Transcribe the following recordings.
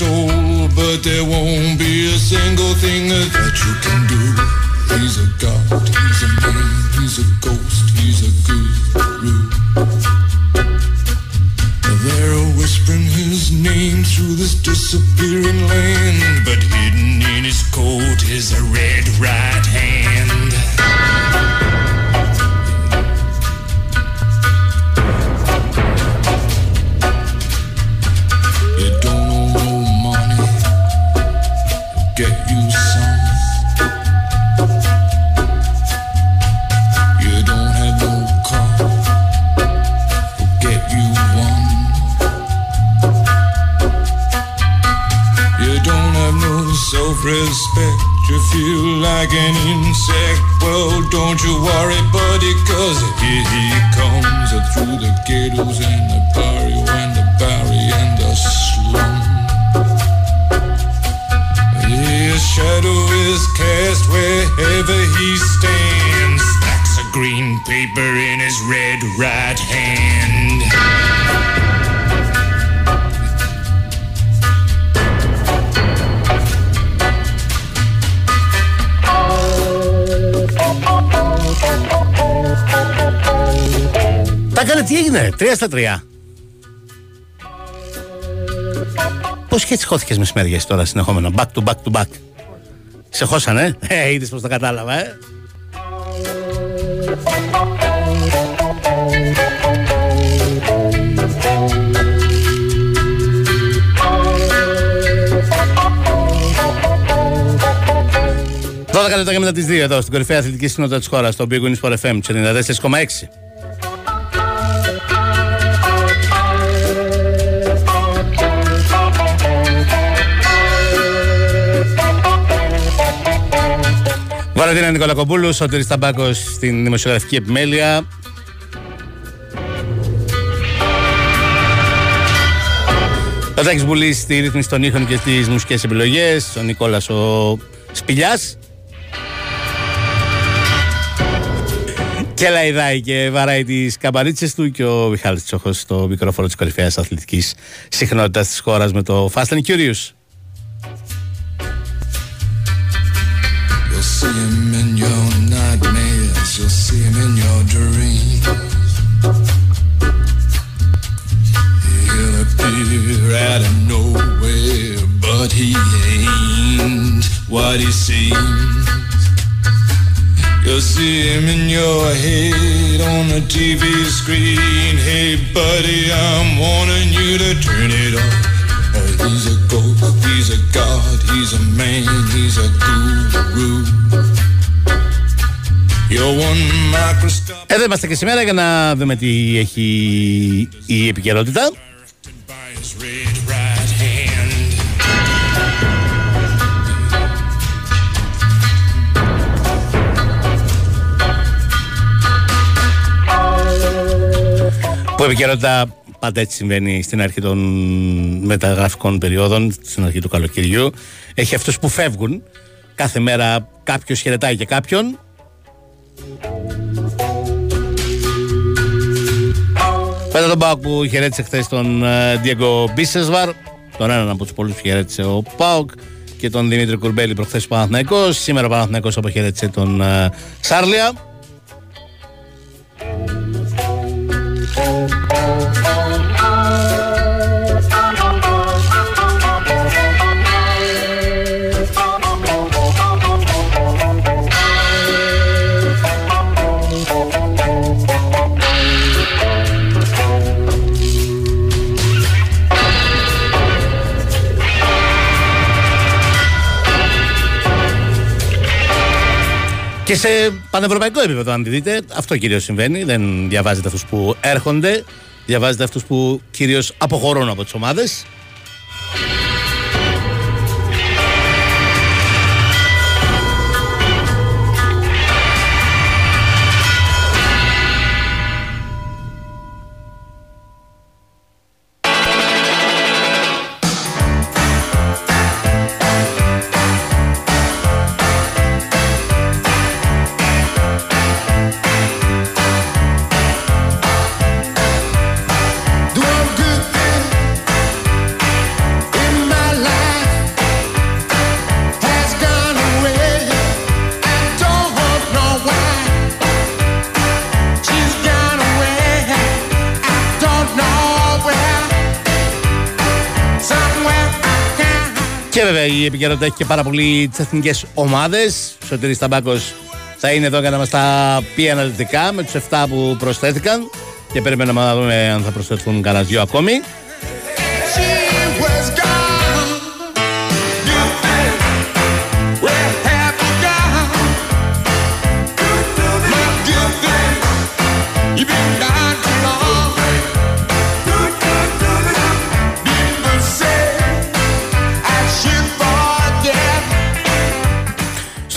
soul, but there won't be a single thing that you can do. He's a god, he's a man, he's a ghost, he's a guru. They're whispering his name through this disappearing land, but hidden in his coat is a red τρία στα τρία. Πώς και έτσι χώθηκες μεσημέριε τώρα συνεχόμενα, back to back to back. Σε χώσανε, ε, είδες πώς το κατάλαβα, ε; Δώδεκα λεπτά και μετά τις 2 εδώ στην κορυφαία αθλητική συνότητα της χώρας, στο Big Wings for FM 94,6. Βαλαντίνα Νικολακοπούλου, Σωτήρης Ταμπάκος στην δημοσιογραφική επιμέλεια. Ο Τάκης Μπουλής στη ρύθμιση των ήχων και στις μουσικές επιλογές. Ο Νικόλας ο Σπηλιάς. Και λαϊδάει και βαράει τις καμπαρίτσες του και ο Μιχάλης Τσόχος στο μικρόφωνο της κορυφαίας αθλητικής συχνότητας της χώρας με το Fast and Curious. In your dreams. He'll appear out of nowhere, but he ain't what he seems. You'll see him in your head on TV screen. Hey, buddy, I'm warning you to turn it off. Uh, he's a ghost, he's a god, he's a man, he's a guru. You're one microscope. Εδώ είμαστε και σήμερα για να δούμε τι έχει η επικαιρότητα. by his red right hand. Που η επικαιρότητα πάντα έτσι συμβαίνει στην αρχή των μεταγραφικών περιόδων, στην αρχή του καλοκαιριού. Έχει αυτούς που φεύγουν. Κάθε μέρα κάποιος χαιρετάει και κάποιον. Πέρα τον Πάοκ που χαιρέτησε χθες τον ε, Diego Μπίσεσβαρ, τον έναν από τους πολλούς που χαιρέτησε ο Πάοκ και τον Δημήτρη Κουρμπέλη προχθές ο Παναθηναϊκός. Σήμερα ο Παναθηναϊκός αποχαιρέτησε τον ε, Σάρλια. Και σε πανευρωπαϊκό επίπεδο, αν τη δείτε, αυτό κυρίως συμβαίνει. Δεν διαβάζετε αυτούς που έρχονται, διαβάζετε αυτούς που κυρίως αποχωρούν από τις ομάδες. Επικαιρότητα έχει και πάρα πολύ τις εθνικές ομάδες. Ο Σωτήρης Ταμπάκος θα είναι εδώ για να μας τα πει αναλυτικά με τους 7 που προσθέθηκαν. Και περιμένουμε να δούμε αν θα προσθεθούν κανένα δυο ακόμη.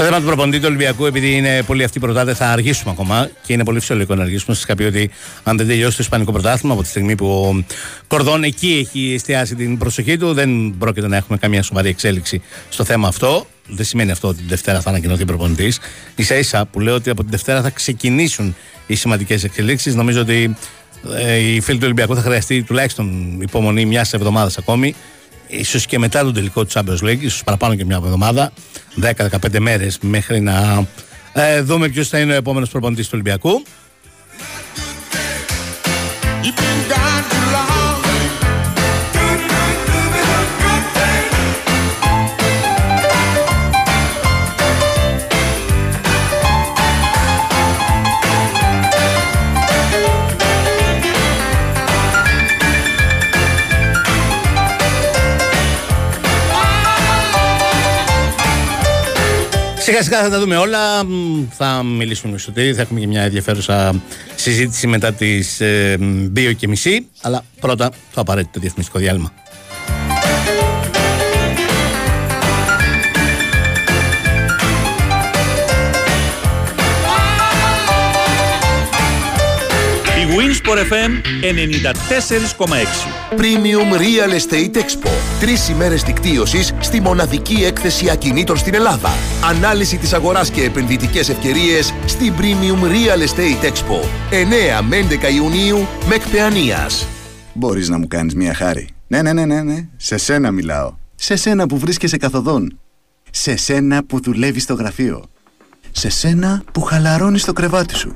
Στο θέμα του προπονητή του Ολυμπιακού, επειδή είναι πολύ αυτοί οι πρωτάτε, θα αργήσουμε ακόμα και είναι πολύ φυσιολογικό να αργήσουμε. Σας είχα πει ότι αν δεν τελειώσει το Ισπανικό πρωτάθλημα από τη στιγμή που ο Κορδόν εκεί έχει εστιάσει την προσοχή του, δεν πρόκειται να έχουμε καμία σοβαρή εξέλιξη στο θέμα αυτό. Δεν σημαίνει αυτό ότι την Δευτέρα θα ανακοινωθεί προπονητής. σα ίσα που λέω ότι από την Δευτέρα θα ξεκινήσουν οι σημαντικές εξελίξεις. Νομίζω ότι ε, οι φίλοι του Ολυμπιακού θα χρειαστεί τουλάχιστον υπομονή μιας εβδομάδας ακόμη ίσως και μετά τον τελικό του Champions League, ίσως παραπάνω και μια εβδομάδα, 10-15 μέρες μέχρι να ε, δούμε ποιος θα είναι ο επόμενος προπονητής του Ολυμπιακού. Σιγά σιγά θα τα δούμε όλα. Θα μιλήσουμε στο τι, θα έχουμε και μια ενδιαφέρουσα συζήτηση μετά τις ε, 2 και μισή. Αλλά πρώτα το απαραίτητο διαφημιστικό διάλειμμα. Winsport FM 94,6 Premium Real Estate Expo. Τρεις ημέρες δικτύωσης στη μοναδική έκθεση ακινήτων στην Ελλάδα. Ανάλυση της αγοράς και επενδυτικές ευκαιρίες στη Premium Real Estate Expo. 9 με 11 Ιουνίου με εκπαιανίας. Μπορείς να μου κάνεις μια χάρη. Ναι, ναι, ναι, ναι, ναι. Σε σένα μιλάω. Σε σένα που βρίσκεσαι καθοδόν. Σε σένα που δουλεύεις στο γραφείο. Σε σένα που χαλαρώνεις το κρεβάτι σου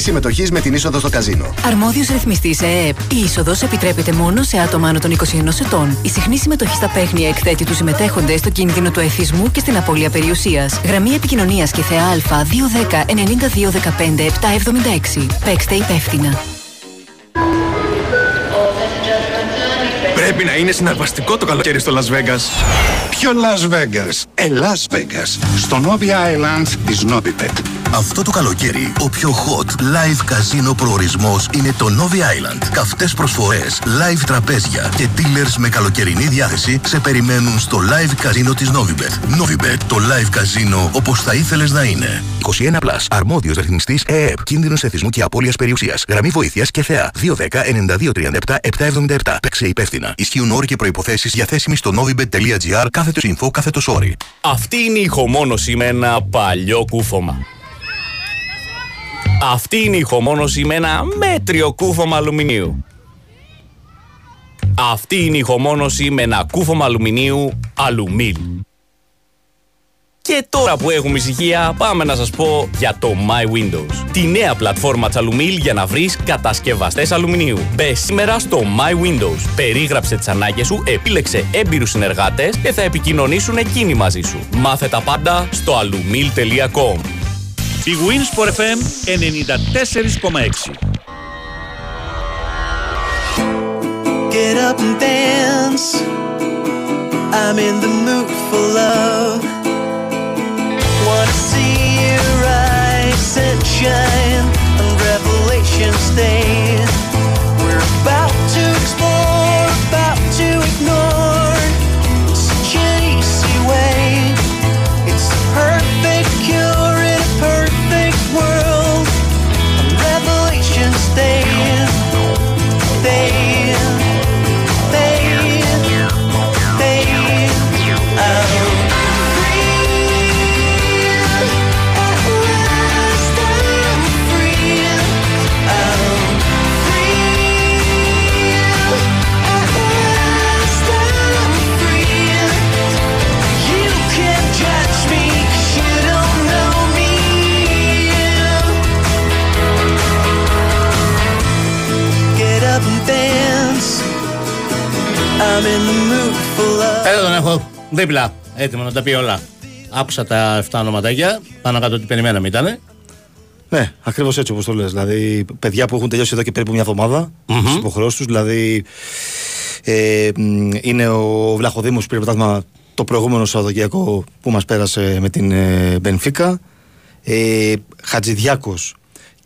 συμμετοχή με την είσοδο στο καζίνο. Αρμόδιος ρυθμιστής ΕΕΠ. Η είσοδος επιτρέπεται μόνο σε άτομα άνω των 21 ετών. Η συχνή συμμετοχή στα παίχνια εκθέτει τους συμμετέχοντε στο κίνδυνο του εθισμού και στην απώλεια περιουσίας. Γραμμή επικοινωνίας και θεά Α 210 92 15 776. Παίξτε υπεύθυνα. Πρέπει να είναι συναρπαστικό το καλοκαίρι στο Las Vegas. Ποιο Las Vegas? Ε, Las Vegas. Στο Novi Island της Novibet. Αυτό το καλοκαίρι, ο πιο hot live καζίνο προορισμός είναι το Novi Island. Καυτές προσφορές, live τραπέζια και dealers με καλοκαιρινή διάθεση σε περιμένουν στο live καζίνο της Novibet. Novibet, το live καζίνο όπως θα ήθελες να είναι. 21 Plus, αρμόδιος ρυθμιστής ΕΕΠ, κίνδυνος εθισμού και απώλειας περιουσίας. Γραμμή βοήθειας και θεά. 210 9237 777. Παίξε υπεύθυνα. Ισχύουν όροι και προϋποθέσεις διαθέσιμοι στο novibet.gr κάθετο info κάθετο όρι. Αυτή είναι η ηχομόνωση με ένα παλιό κούφωμα. Αυτή είναι η ηχομόνωση με ένα μέτριο κούφωμα αλουμινίου. Αυτή είναι η ηχομόνωση με ένα κούφωμα αλουμινίου αλουμίλ. Και τώρα που έχουμε ησυχία, πάμε να σας πω για το My Windows. Τη νέα πλατφόρμα Τσαλουμίλ για να βρεις κατασκευαστές αλουμινίου. Μπε σήμερα στο My Windows. Περίγραψε τις ανάγκες σου, επίλεξε έμπειρους συνεργάτες και θα επικοινωνήσουν εκείνοι μαζί σου. Μάθε τα πάντα στο alumil.com. Η Wins for FM 94,6. Get up and dance. I'm in the mood for love. See set shine. We're about to explore, about to ignore δίπλα, έτοιμο να τα πει όλα. Άκουσα τα 7 ονοματάκια, πάνω κάτω τι περιμέναμε ήτανε. Ναι, ακριβώς έτσι όπως το λες. Δηλαδή, παιδιά που έχουν τελειώσει εδώ και περίπου μια εβδομάδα mm-hmm. στι υποχρεώσεις τους. Δηλαδή, ε, μ, είναι ο Βλαχοδήμος που πήρε πρωτάθλημα το προηγούμενο Σαββατοκύριακο που μας πέρασε με την ε, Μπενφίκα. Ε, Χατζηδιάκος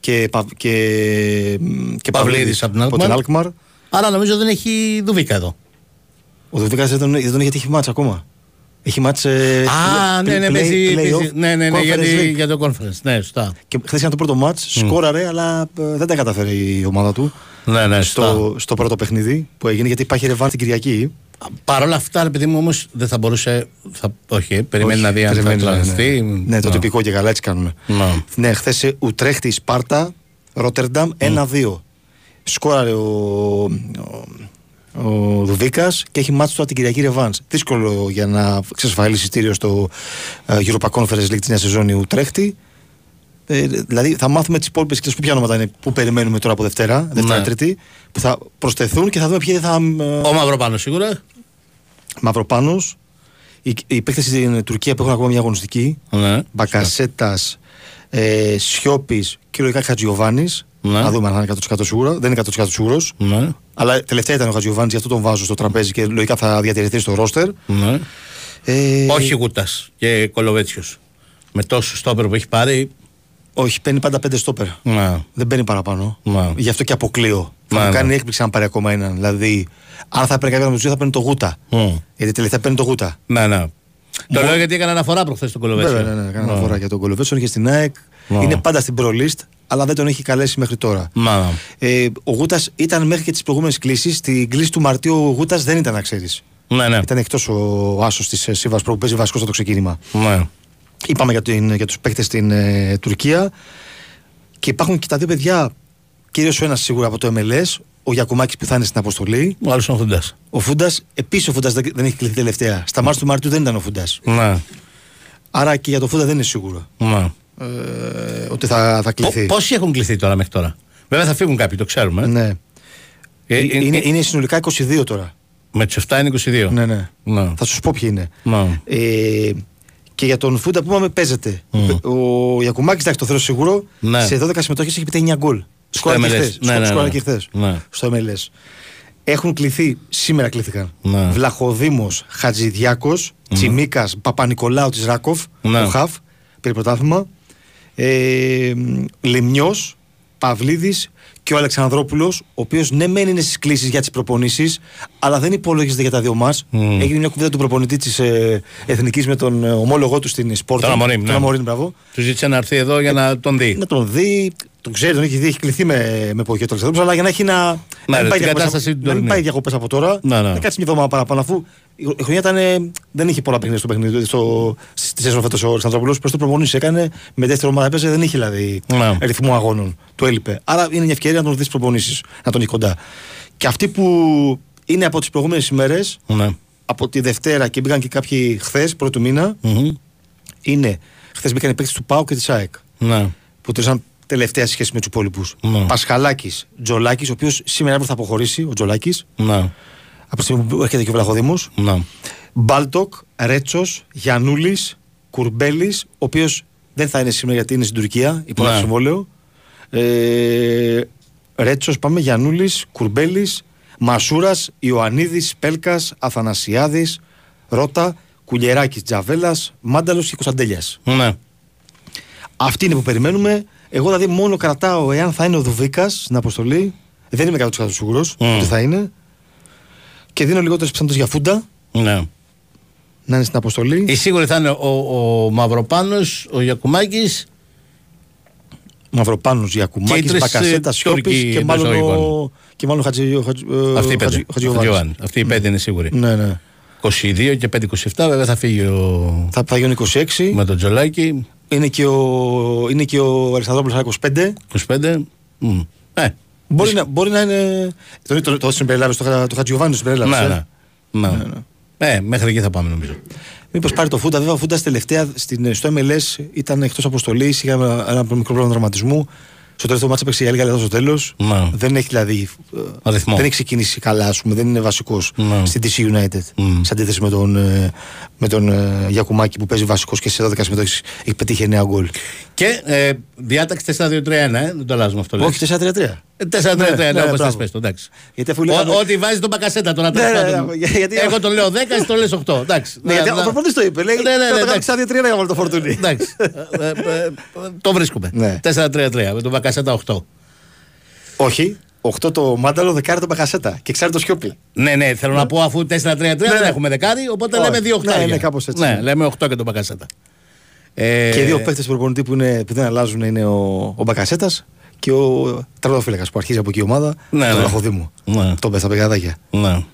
και, Πα- και, μ, και Παυλίδης από την από την Αλκμαρ. Άρα νομίζω δεν έχει δουβίκα εδώ. Ο Δουβίκας δεν τον, δεν τον έχει γιατί έχει μάτς ακόμα. Έχει μάτς. ε, Α, play- ναι, ναι, play- παίζει, play-off, παίζει- ναι, ναι, ναι, Conference γιατί, League. για το conference. Ναι, σωστά. Και χθες ήταν το πρώτο μάτς, σκόραρε, αλλά ε, δεν τα καταφέρει η ομάδα του. Ναι, ναι, στο, στο πρώτο παιχνίδι που έγινε, γιατί υπάρχει ρεβάνς την Κυριακή. Παρ' όλα αυτά, ρε παιδί μου, όμως δεν θα μπορούσε. Θα, όχι, ε, περιμένει Όχι, να δει αν θα περιμένει, ναι, τραυστεί. Ναι, ναι, το Ναι. τυπικό και καλά έτσι κάνουν. Ναι. Ναι, χθες Ουτρέχτη, Σπάρτα, Ρότερνταμ 1-2. Σκόραρε ο, ο, ο Δουβίκα και έχει μάτσο τώρα την Κυριακή Ρεβάνς. Δύσκολο για να εξασφαλίσει εισιτήριο στο ε, Europa Conference League της νέας σεζόν η Ουτρέχτη. Ε, δηλαδή θα μάθουμε τις υπόλοιπες και που ποια ονόματα είναι που περιμένουμε τώρα από Δευτέρα, Δευτέρα Ναι. Τρίτη, που θα προσθεθούν και θα δούμε ποιοι θα. ε, Ο Μαυροπάνος σίγουρα. Μαυροπάνος. Οι, οι παίκτες στην Τουρκία που έχουν ακόμα μια αγωνιστική. Ναι. Μπακασέτας, ε, Σιώπης και λογικά Χατζιωβάνη. Ναι. Να δούμε αν θα είναι 100% σίγουρο. Δεν είναι 100% σίγουρος. Ναι. Αλλά τελευταία ήταν ο Χατζιωβάνη, γι' αυτό τον βάζω στο τραπέζι και λογικά θα διατηρηθεί στο ρόστερ. Ναι. Ε, Όχι Γούτας και Κολοβέτσιος. Με τόσο στόπερ που έχει πάρει. Όχι, παίρνει πάντα πέντε στόπερ. Ναι. Δεν παίρνει παραπάνω. Ναι. Γι' αυτό και αποκλείω. Θα Ναι, μου ναι. κάνει έκπληξη αν πάρει ακόμα έναν. Δηλαδή, αν θα παίρνει κάποιον από τους δύο, θα παίρνει το Γούτα. Μμ. Γιατί τελευταία παίρνει το Γούτα. Ναι, ναι. Το λέω γιατί έκανα αναφορά προχθές στον Κολοβέτσιο. Βέβαια, ναι, ναι, κάνω αναφορά για τον Κολοβέτσον και στην ΑΕΚ. Ναι. Είναι πάντα στην pro list, αλλά δεν τον έχει καλέσει μέχρι τώρα. Ναι, ναι. Ε, ο Γούτας ήταν μέχρι και τις προηγούμενες κλήσεις. Στην κλήση του Μαρτίου ο Γούτας δεν ήταν, να ξέρεις. Ναι, ναι. Ήταν εκτός ο άσος της Σίβας που παίζει βασικός στο ξεκίνημα. ναι. Είπαμε για, την, για τους παίκτες στην ε, Τουρκία. Και υπάρχουν και τα δύο παιδιά, κυρίως ο ένας σίγουρα από το MLS, ο Γιακουμάκης που θα είναι στην αποστολή. Ο άλλος ο Φούντα. Ο Φούντα, επίσης ο Φούντα δεν, δεν έχει κληθεί τελευταία. Στα μάτια του Μαρτίου δεν ήταν ο Φούντα. Ναι. Άρα και για το Φούντα δεν είναι σίγουρο ναι. Ε, ότι θα, θα κληθεί. Πο- Πόσοι έχουν κληθεί τώρα μέχρι τώρα; Βέβαια θα φύγουν κάποιοι, το ξέρουμε. Ναι. Ε, Ε, ε, είναι, ε, είναι συνολικά 22 τώρα. Με τους 7 είναι 22. Ναι, ναι. Ναι. Θα σου πω ποιοι είναι. Ναι. Ε, και για τον Φούντα που είπαμε παίζεται. Ο Γιακουμάκη, εντάξει, το θέλω σίγουρο. Ναι. Σε 12 συμμετοχές έχει πει 9 γκολ. Στο Σκόραρε και MLS. χθες. Ναι, ναι, Σκόραρε ναι. και χθες. Ναι. Στο MLS. Έχουν κληθεί, σήμερα κλήθηκαν. Ναι. Βλαχοδήμος, Χατζηδιάκος, Τσιμίκας, Παπα-Νικολάου της Ράκοφ, Ναι. ο Χαβ, πήρε πρωτάθλημα. Ε, Λιμιό, Παυλίδης και ο Αλεξανδρόπουλος, ο οποίος ναι, μεν είναι στις κλήσεις για τις προπονήσεις, αλλά δεν υπολογίζεται για τα δύο μας. Έγινε μια κουβέντα του προπονητή της ε, Εθνικής με τον ε, ομόλογό του στην Σπόρτα. Τον Αμορίμ, ναι. Τον Αμορίμ, μπράβο. Του ζήτησε να έρθει εδώ για να τον δει. Να τον δει, τον ξέρει, τον έχει δει, έχει κληθεί με, με ποχείο του Αλεξανδρόπουλου, αλλά για να έχει να. Ναι, να μην ρε, πάει την διακοπές κατάσταση από- την να μην τωρινή. πάει διακοπές από τώρα. Ναι, ναι. Να κάτσει μια εβδομάδα παραπάνω, αφού η η χρονιά ήταν, ε, δεν είχε πολλά παιχνίδια στο παιχνίδι. Στο, στη σεζόν φέτος ο Αλεξανδρόπουλος. Προς το προπονήσεις έκανε, με δεύτερη ομάδα έπαιζε, δεν είχε δηλαδή Ναι. ρυθμό αγώνων. Του έλειπε. Άρα είναι μια ευκαιρία να τον δεις προπονήσεις, να τον έχει κοντά. Και αυτοί που είναι από τις προηγούμενες ημέρες, Ναι. από τη Δευτέρα και μπήκαν και κάποιοι χθες, πρώτου μήνα, Μμμ. είναι. Χθες μπήκαν οι παίκτες του ΠΑΟ και της ΑΕΚ. Ναι. Που τρίσαν τελευταία σε σχέση με τους υπόλοιπους. Ναι. Πασχαλάκης, Τζολάκης, ο οποίος σήμερα αύριο θα αποχωρήσει, ο Τζολάκης. Ναι. Από τη στιγμή που έρχεται και ο Βλαχοδήμο. Ναι. Μπάλτοκ, Ρέτσος, Γιανούλη, Κουρμπέλης, ο οποίος δεν θα είναι σήμερα γιατί είναι στην Τουρκία, υπό Ναι. συμβόλαιο. Ε, Ρέτσος, πάμε, Γιανούλη, Κουρμπέλης, Μασούρας, Ιωαννίδης, Πέλκας, Αθανασιάδης, Ρότα, Κουλιεράκης, Τζαβέλας, Μάνταλος και Κωνσταντέλιας. Ναι. Αυτή είναι που περιμένουμε. Εγώ δηλαδή μόνο κρατάω εάν θα είναι ο Δουβίκας στην αποστολή. Δεν είμαι 100% σίγουρος ότι θα είναι. Και δίνω λιγότερες πιθανότητες για φούντα Ναι. να είναι στην αποστολή. Η σίγουρη θα είναι ο, ο Μαυροπάνος, ο Γιακουμάκης Μαυροπάνος, Και οι Γιακουμάκη, τρεις, Μπακασέτα, ε, Σιώπης Τούρκοι και μάλλον εντός ο, εισαγωγικών. και μάλλον Χατζη, ο Χατζη, ε, Αυτή η πέντε. Χατζη- Χατζιωβάνης. Χατζιωβάνη. Αυτή η πέντε είναι σίγουρη. Ναι, ναι. 22 και 5-27 βέβαια θα φύγει ο... Θα πάει ο 26. με τον Τζολάκη. Είναι και ο, είναι και ο Αλεξανδρόπουλος 25. 25. Μμ. Ε, Μπορεί να, μπορεί να είναι. Το, το, το, συμπεριλάβει, το, το Χατζιωβάνη το συμπεριλάβει. ναι, ναι. ναι. Ε, μέχρι εκεί θα πάμε νομίζω. Μήπως πάρει το Φούντα, βέβαια ο Φούντας τελευταία στην, στο MLS ήταν εκτός αποστολής, είχε ένα, ένα μικρό πρόβλημα τραυματισμού. Στο τελευταίο μάτσα έπαιξε για λίγα λεπτά στο τέλος. Ναι. Δεν έχει δηλαδή. ε, Αριθμό. Δεν έχει ξεκινήσει καλά, ας πούμε. Δεν είναι βασικός Ναι. στην DC United. Σε αντίθεση με τον, ε, με τον ε, Γιακουμάκη που παίζει βασικός και σε 12 συμμετοχές έχει πετύχει 9 γκολ. Και ε, διάταξη 4-2-3-1, ε, δεν το αλλάζουμε αυτό. λες. Όχι 4-3-3. Ε, 4-3-3, Ναι, ναι, ναι, όπως μπράβο. θες πες το, εντάξει. Γιατί αφού Ό- λέγαμε- Ό,τι βάζεις τον Μπακασέτα τώρα Ναι, τέλος ναι, πάντων. ναι, για- γιατί- Εγώ το λέω 10, εσύ το λες 8. Εντάξει. Ναι, γιατί Να- ο προπονητής το είπε. Λέει, Ναι, ναι, ναι, «Θα το εντάξει. κάνω 4-3 για να βάλω το φορτούνι. Εντάξει. Ε, ε, ε, Το βρίσκουμε. Ναι. 4-3-3 με τον Μπακασέτα 8. Όχι. 8 το μάνταλο, δεκάρι το Μπακασέτα. Και ξέρει το σιώπη. Ναι, ναι, θέλω να πω αφού 4-3-3 δεν έχουμε δεκάρι, οπότε Όχι. λέμε 2 8 Ναι, είναι κάπως έτσι, Ναι, ναι. λέμε 8 και τον Μπακασέτα. Ε, Και οι δύο παίχτε του προπονητή που, είναι, που δεν αλλάζουν είναι ο, ο Μπακασέτας και ο τερματοφύλακα που αρχίζει από εκεί η ομάδα. Ναι, το ναι. Βλαχοδήμου. Ναι. Το πε στα πεγαδάκια. Ναι.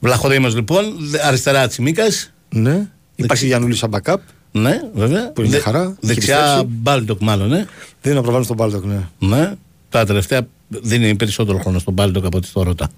Βλαχοδήμος λοιπόν, αριστερά Τσιμίκας. Ναι. Υπάρχει Γιάννουλη σαν backup. Ναι, βέβαια. Που είναι μια χαρά, έχει Δεξιά επιστρέψει. Μπάλτοκ μάλλον, ναι. Δίνει να προβάλλεις στον Μπάλτοκ, ναι. Ναι. Τα τελευταία δίνει περισσότερο χρόνο στον Μπάλτοκ από ό,τι στο Ρώτα.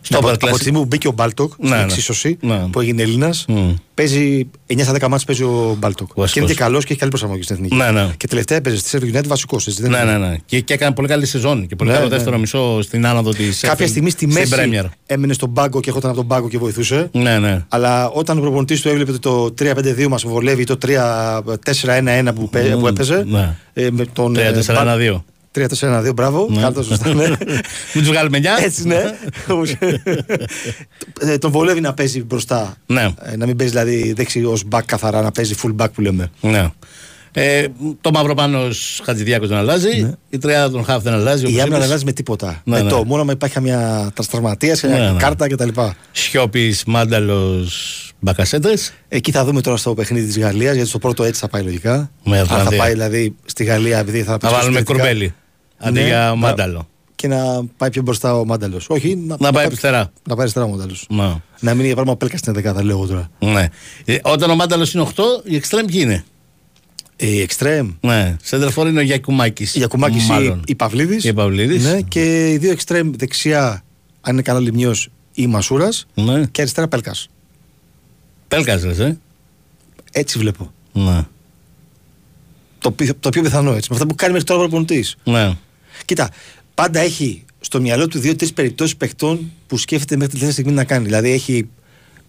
Στο από, Upper από Class- τη στιγμή που μπήκε ο Μπάλτοκ στην Ναι, ναι. εξίσωση Ναι. που έγινε Έλληνας, Μμ. παίζει 9 στα 10 μάτς παίζει ο Μπάλτοκ. Βασικός. Και είναι και καλός και έχει καλή προσαρμογή στην εθνική. Ναι, ναι. Και τελευταία παίζει στη Σέρβια United βασικός. Ναι, ναι, ναι. Και, και έκανε πολύ καλή σεζόν και πολύ Ναι, καλό ναι. δεύτερο μισό στην άνοδο της. Κάποια στιγμή στη μέση έμενε στον πάγκο και έρχονταν από τον πάγκο και βοηθούσε. Ναι, ναι. Αλλά όταν ο προπονητής του έβλεπε ότι το 3-5-2 μας βολεύει ή το 3-4-1-1 που, πέ- Μμμ, που έπαιζε. ναι. ε, με τον, 3-4-1-2. 3-4-1-2, μπράβο. Ναι. Κάλτα, σωστά. ναι. Μην τους βγάλουμε 9. Έτσι, ναι. Όπως- Ε, τον βολεύει να παίζει μπροστά. Ναι. Ε, να μην παίζει δηλαδή δεξιό back καθαρά, να παίζει full back που λέμε. Ναι. Ε, το μαύρο πάνω Χατζηδιάκος δεν αλλάζει. Η τριάδα των Χαφ δεν αλλάζει. Ναι. Η όπως άμυνα δεν είπες. αλλάζει με τίποτα. Ναι, με ναι. το μόνο μα υπάρχει καμιά τραυματίας, Ναι, μια ναι. κάρτα κτλ. Σιώπης, Μάνταλος, Μπακασέτες. Εκεί θα δούμε τώρα στο παιχνίδι της Γαλλίας, γιατί στο πρώτο έτσι θα πάει λογικά. Με Αν θα Ιρλανδία. πάει δηλαδή στη Γαλλία, επειδή θα Να παίξει βάλουμε εξωτερικά. Κουρμπέλι. Αντί Ναι, για να- Μάνταλο. Και να πάει πιο μπροστά ο Μάνταλος. Όχι, να, Να πάει αριστερά. Να πάει αριστερά ο Μάνταλος. Ναι. Να μην είναι πράγμα πέλκας στην 11 λέω εγώ τώρα. Ναι. Ε, όταν ο Μάνταλος είναι 8, η εξτρέμ ποιοι είναι; Η εξτρέμ. Ναι. Σέντερφορ είναι ο Γιακουμάκης. Η Γιακουμάκης ή η Παυλίδης. Η Παυλίδης. Ναι, και οι δύο εξτρέμ δεξιά, αν είναι καλά λιμιό, ή Μασούρας. Ναι. Και αριστερά Πέλκας. Πέλκαζε, ε; Έτσι βλέπω. Ναι. Το, πι- το πιο πιθανό έτσι. Με αυτά που κάνει μέχρι τώρα ο προπονητής. Ναι. Κοίτα, πάντα έχει στο μυαλό του δύο-τρεις περιπτώσεις παιχτών που σκέφτεται μέχρι τη τελευταία στιγμή να κάνει. Δηλαδή έχει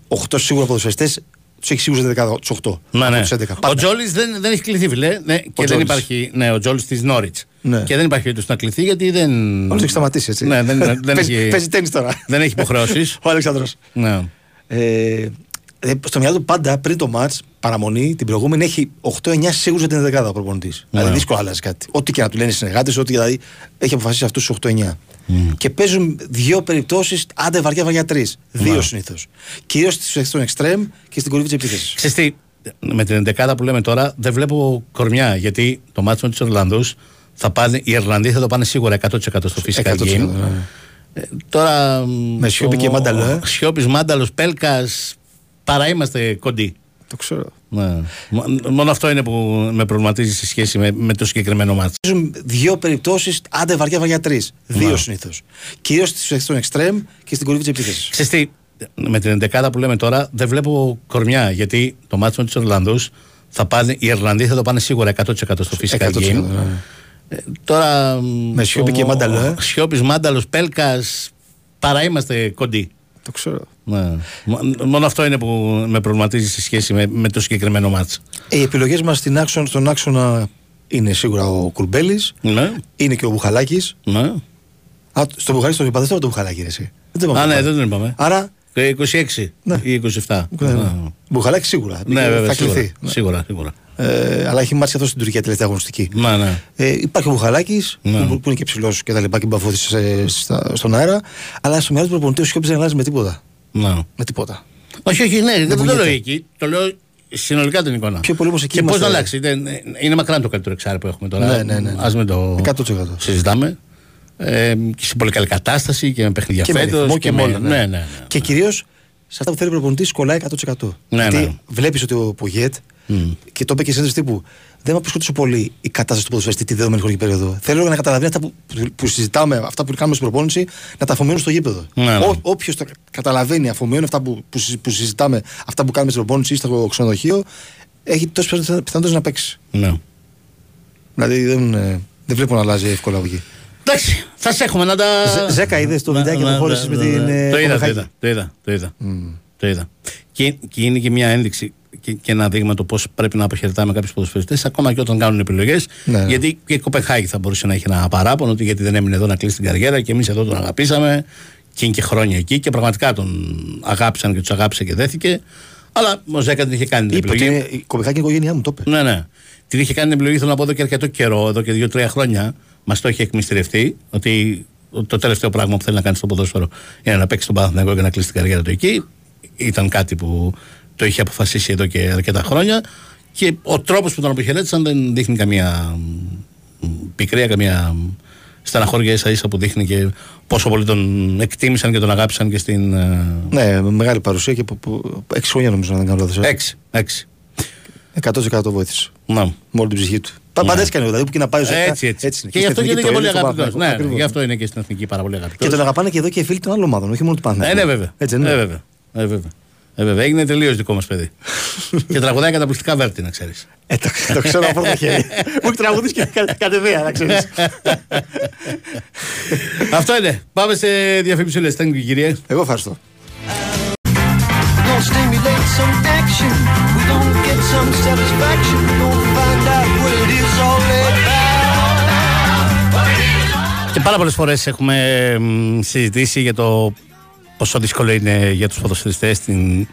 8 σίγουρα ποδοσφαιριστές, τους έχει σίγουρα τους 8. Ναι, ναι. Τους 11. Ο Πάντα. Τζόλη δεν, δεν έχει κληθεί, φιλέ. Ναι, και δεν Τζόλης. υπάρχει. Ναι, ο Τζόλη της Νόριτς. Ναι. Και δεν υπάρχει περίπτωση να κληθεί γιατί δεν. Όλο έχει σταματήσει έτσι. Ναι, δεν, δεν, παίζει, έχει, παίζει τέννις τώρα. δεν έχει υποχρεώσεις. Ο Αλεξάνδρος. ναι. Ε, ε, στο μυαλό του πάντα πριν το match, παραμονή, την προηγούμενη έχει 8-9 σίγουρα για την δεκάδα ο προπονητής. Δηλαδή δύσκολο αλλάζει κάτι. Ό,τι και να του λένε οι συνεργάτες, ό,τι δηλαδή έχει αποφασίσει αυτούς τους 8-9. Και παίζουν δύο περιπτώσεις, άντε βαριά βαριά τρεις. Δύο Ναι. συνήθως. Κυρίως στον εξτρέμ και στην κορυφή της επίθεσης. Ξέρεις τι, με την 11 που λέμε τώρα δεν βλέπω κορμιά γιατί το μάτσο με τους Ιρλανδούς θα πάνε, οι Ιρλανδοί θα το πάνε σίγουρα 100% στο φυσικά 100%, game. ναι. Ε, τώρα. Με Σιώπη και Μάνταλο, ε. Σιώπης, Μάνταλος, Πέλκας. Παρά είμαστε κοντοί. Το ξέρω. Ναι. Μο- Μόνο αυτό είναι που με προβληματίζει σε σχέση με, με το συγκεκριμένο μάτσο. Παίζουν δύο περιπτώσεις, άντε βαριά βαριά τρεις. Δύο Ναι. συνήθως. Κυρίως στον εξτρέμ και στην κορυφή της επίθεσης. Ξέρεις τι, με την 11 που λέμε τώρα δεν βλέπω κορμιά γιατί το μάτσο με τους Ιρλανδούς Θα πάνε, οι Ιρλανδοί θα το πάνε σίγουρα 100% στο physical 100%, game. ναι. Ε, τώρα. Με Σιώπη και Μάνταλο, ε. Σιώπης, Μάνταλος, Πέλκας. Παρά είμαστε κοντοί. Το ξέρω. Ναι. Μ- Μόνο αυτό είναι που με προβληματίζει σε σχέση με, με το συγκεκριμένο μάτς. Οι επιλογές μας στην άξονα, στον άξονα είναι σίγουρα ο Κουρμπέλη, Ναι. είναι και ο Μπουχαλάκης. Ναι. Α, στο Μπουχαλάκη το είπα, δεν θέλω το Μπουχαλάκη, ρε, εσύ. Δεν το είπαμε. Α, ναι, δεν τον είπαμε. Άρα, Ε, 26 ή 27. ναι, ναι. Μπουχαλάκη σίγουρα. Ναι, θα βέβαια, κληθεί. σίγουρα. Ναι. Σίγουρα, σίγουρα. Ε, αλλά έχει μάτσει αυτό στην Τουρκία τελευταία αγωνιστική. Ναι, ναι. Ε, υπάρχει ο Μπουχαλάκης, Ναι. που, που είναι και ψηλός και τα λοιπά και μπαφώθη στον αέρα. Αλλά στο μυαλό του προπονητής ο Σιώπης δεν αλλάζει με τίποτα. Ναι. Με τίποτα. Όχι, όχι, ναι, δεν το πουλιέται. λέω εκεί. Το λέω συνολικά την εικόνα. Πιο πολύ όμως εκεί Και πώς είμαστε. να αλλάξει. Δεν- είναι μακράν το καλύτερο εξάρι που έχουμε τώρα. Ναι, ναι, ναι, ναι. Α μην το 100%. συζητάμε. Ε, και σε πολύ καλή κατάσταση και με παιχνίδια Και με φέτος ρυθμό και με όλα, ναι. Ναι, ναι, ναι. Και κυρίως σε αυτά που θέλει ο προπονητής κολλάει 100%. Ναι, Γιατί ναι. βλέπεις ότι ο Πογέτ και το είπε και σε τύπου δεν με απασχολεί τόσο πολύ η κατάσταση του ποδοσφαιριστή τη δεδομένη χρονική περίοδο. Θέλω να καταλαβαίνει αυτά που, που συζητάμε, αυτά που κάνουμε στην προπόνηση, να τα αφομοιώνουν στο γήπεδο. Ναι, ναι. Όποιος τα καταλαβαίνει, αφομοιώνει αυτά που, που, συζη- που συζητάμε, αυτά που κάνουμε στην προπόνηση ή στο ξενοδοχείο, έχει τόσες πιθανότητες να παίξει. Ναι. Δηλαδή δεν, ε, δεν βλέπω να αλλάζει εύκολα από εκεί. Εντάξει, θα σε έχουμε να τα. Ζε- Ζέκα είδες το Να- βιντεάκι να- που χώρισες με να- την. να- ε, Το είδα, το Κοπεχάγη. είδα. Το είδα. Το είδα. Το είδα. Και, και είναι και μια ένδειξη και, και ένα δείγμα το πώς πρέπει να αποχαιρετάμε κάποιους ποδοσφαιριστές, ακόμα και όταν κάνουν επιλογές. Ναι, ναι. Γιατί και η Κοπεχάγη θα μπορούσε να έχει ένα παράπονο ότι γιατί δεν έμεινε εδώ να κλείσει την καριέρα και εμείς εδώ τον αγαπήσαμε και είναι και χρόνια εκεί και πραγματικά τον αγάπησαν και τους αγάπησε και δέθηκε. Αλλά ο Ζέκα την είχε κάνει την Είπε ότι επιλογή. είναι η Κοπεχάγη είναι η οικογένειά μου, το είπε. Ναι, ναι. Την είχε κάνει την επιλογή, θέλω να πω εδώ και αρκετό καιρό, εδώ και δύο-τρία χρόνια. Μας το είχε εκμυστηρευτεί ότι το τελευταίο πράγμα που θέλει να κάνει στο ποδόσφαιρο είναι να παίξει τον Παναθηναϊκό και να κλείσει την καριέρα του εκεί. Ήταν κάτι που το είχε αποφασίσει εδώ και αρκετά χρόνια. Και ο τρόπος που τον αποχαιρέτησαν δεν δείχνει καμία μ, πικρία, καμία μ, στεναχώρια ίσα ίσα που δείχνει και πόσο πολύ τον εκτίμησαν και τον αγάπησαν και στην. ε, Ναι, με μεγάλη παρουσία και που, που, έξι χρόνια νομίζω να δεν κάνω λάθος. Έξι. έξι. 100% βοήθησε. Να. Με όλη την ψυχή του. Πα- Πάντα έτσι κάνει δηλαδή που και να πάει ο Ζέκα, Έτσι, έτσι. είναι. Και γι' αυτό στην και είναι εθνική και πολύ το ίδιο, στο αγαπητό. Παναθηναϊκό. Ναι, Ακριβώς. γι' αυτό είναι και στην εθνική πάρα πολύ αγαπητός. Και τον αγαπάνε και εδώ και οι φίλοι των άλλων ομάδων, όχι μόνο του Ε, Παναθηναϊκού. ναι, βέβαια. Έτσι, δεν Ε, είναι. βέβαια. Ε, βέβαια. Ε, βέβαια. Έγινε τελείως δικό μας παιδί. και τραγουδάει καταπληκτικά βέρτη, να ξέρεις. Ε, το, το ξέρω από πρώτο χέρι. Μου έχει τραγουδίσει και κα- κατευθείαν, να ξέρεις. Αυτό είναι. Πάμε σε διαφήμιση λες. Thank you, κύριε. Εγώ ευχαριστώ. We're gonna stimulate some action. We're gonna get some satisfaction. We're gonna find out Και πάρα πολλές φορές έχουμε μ, συζητήσει για το πόσο δύσκολο είναι για τους ποδοσφαιριστές την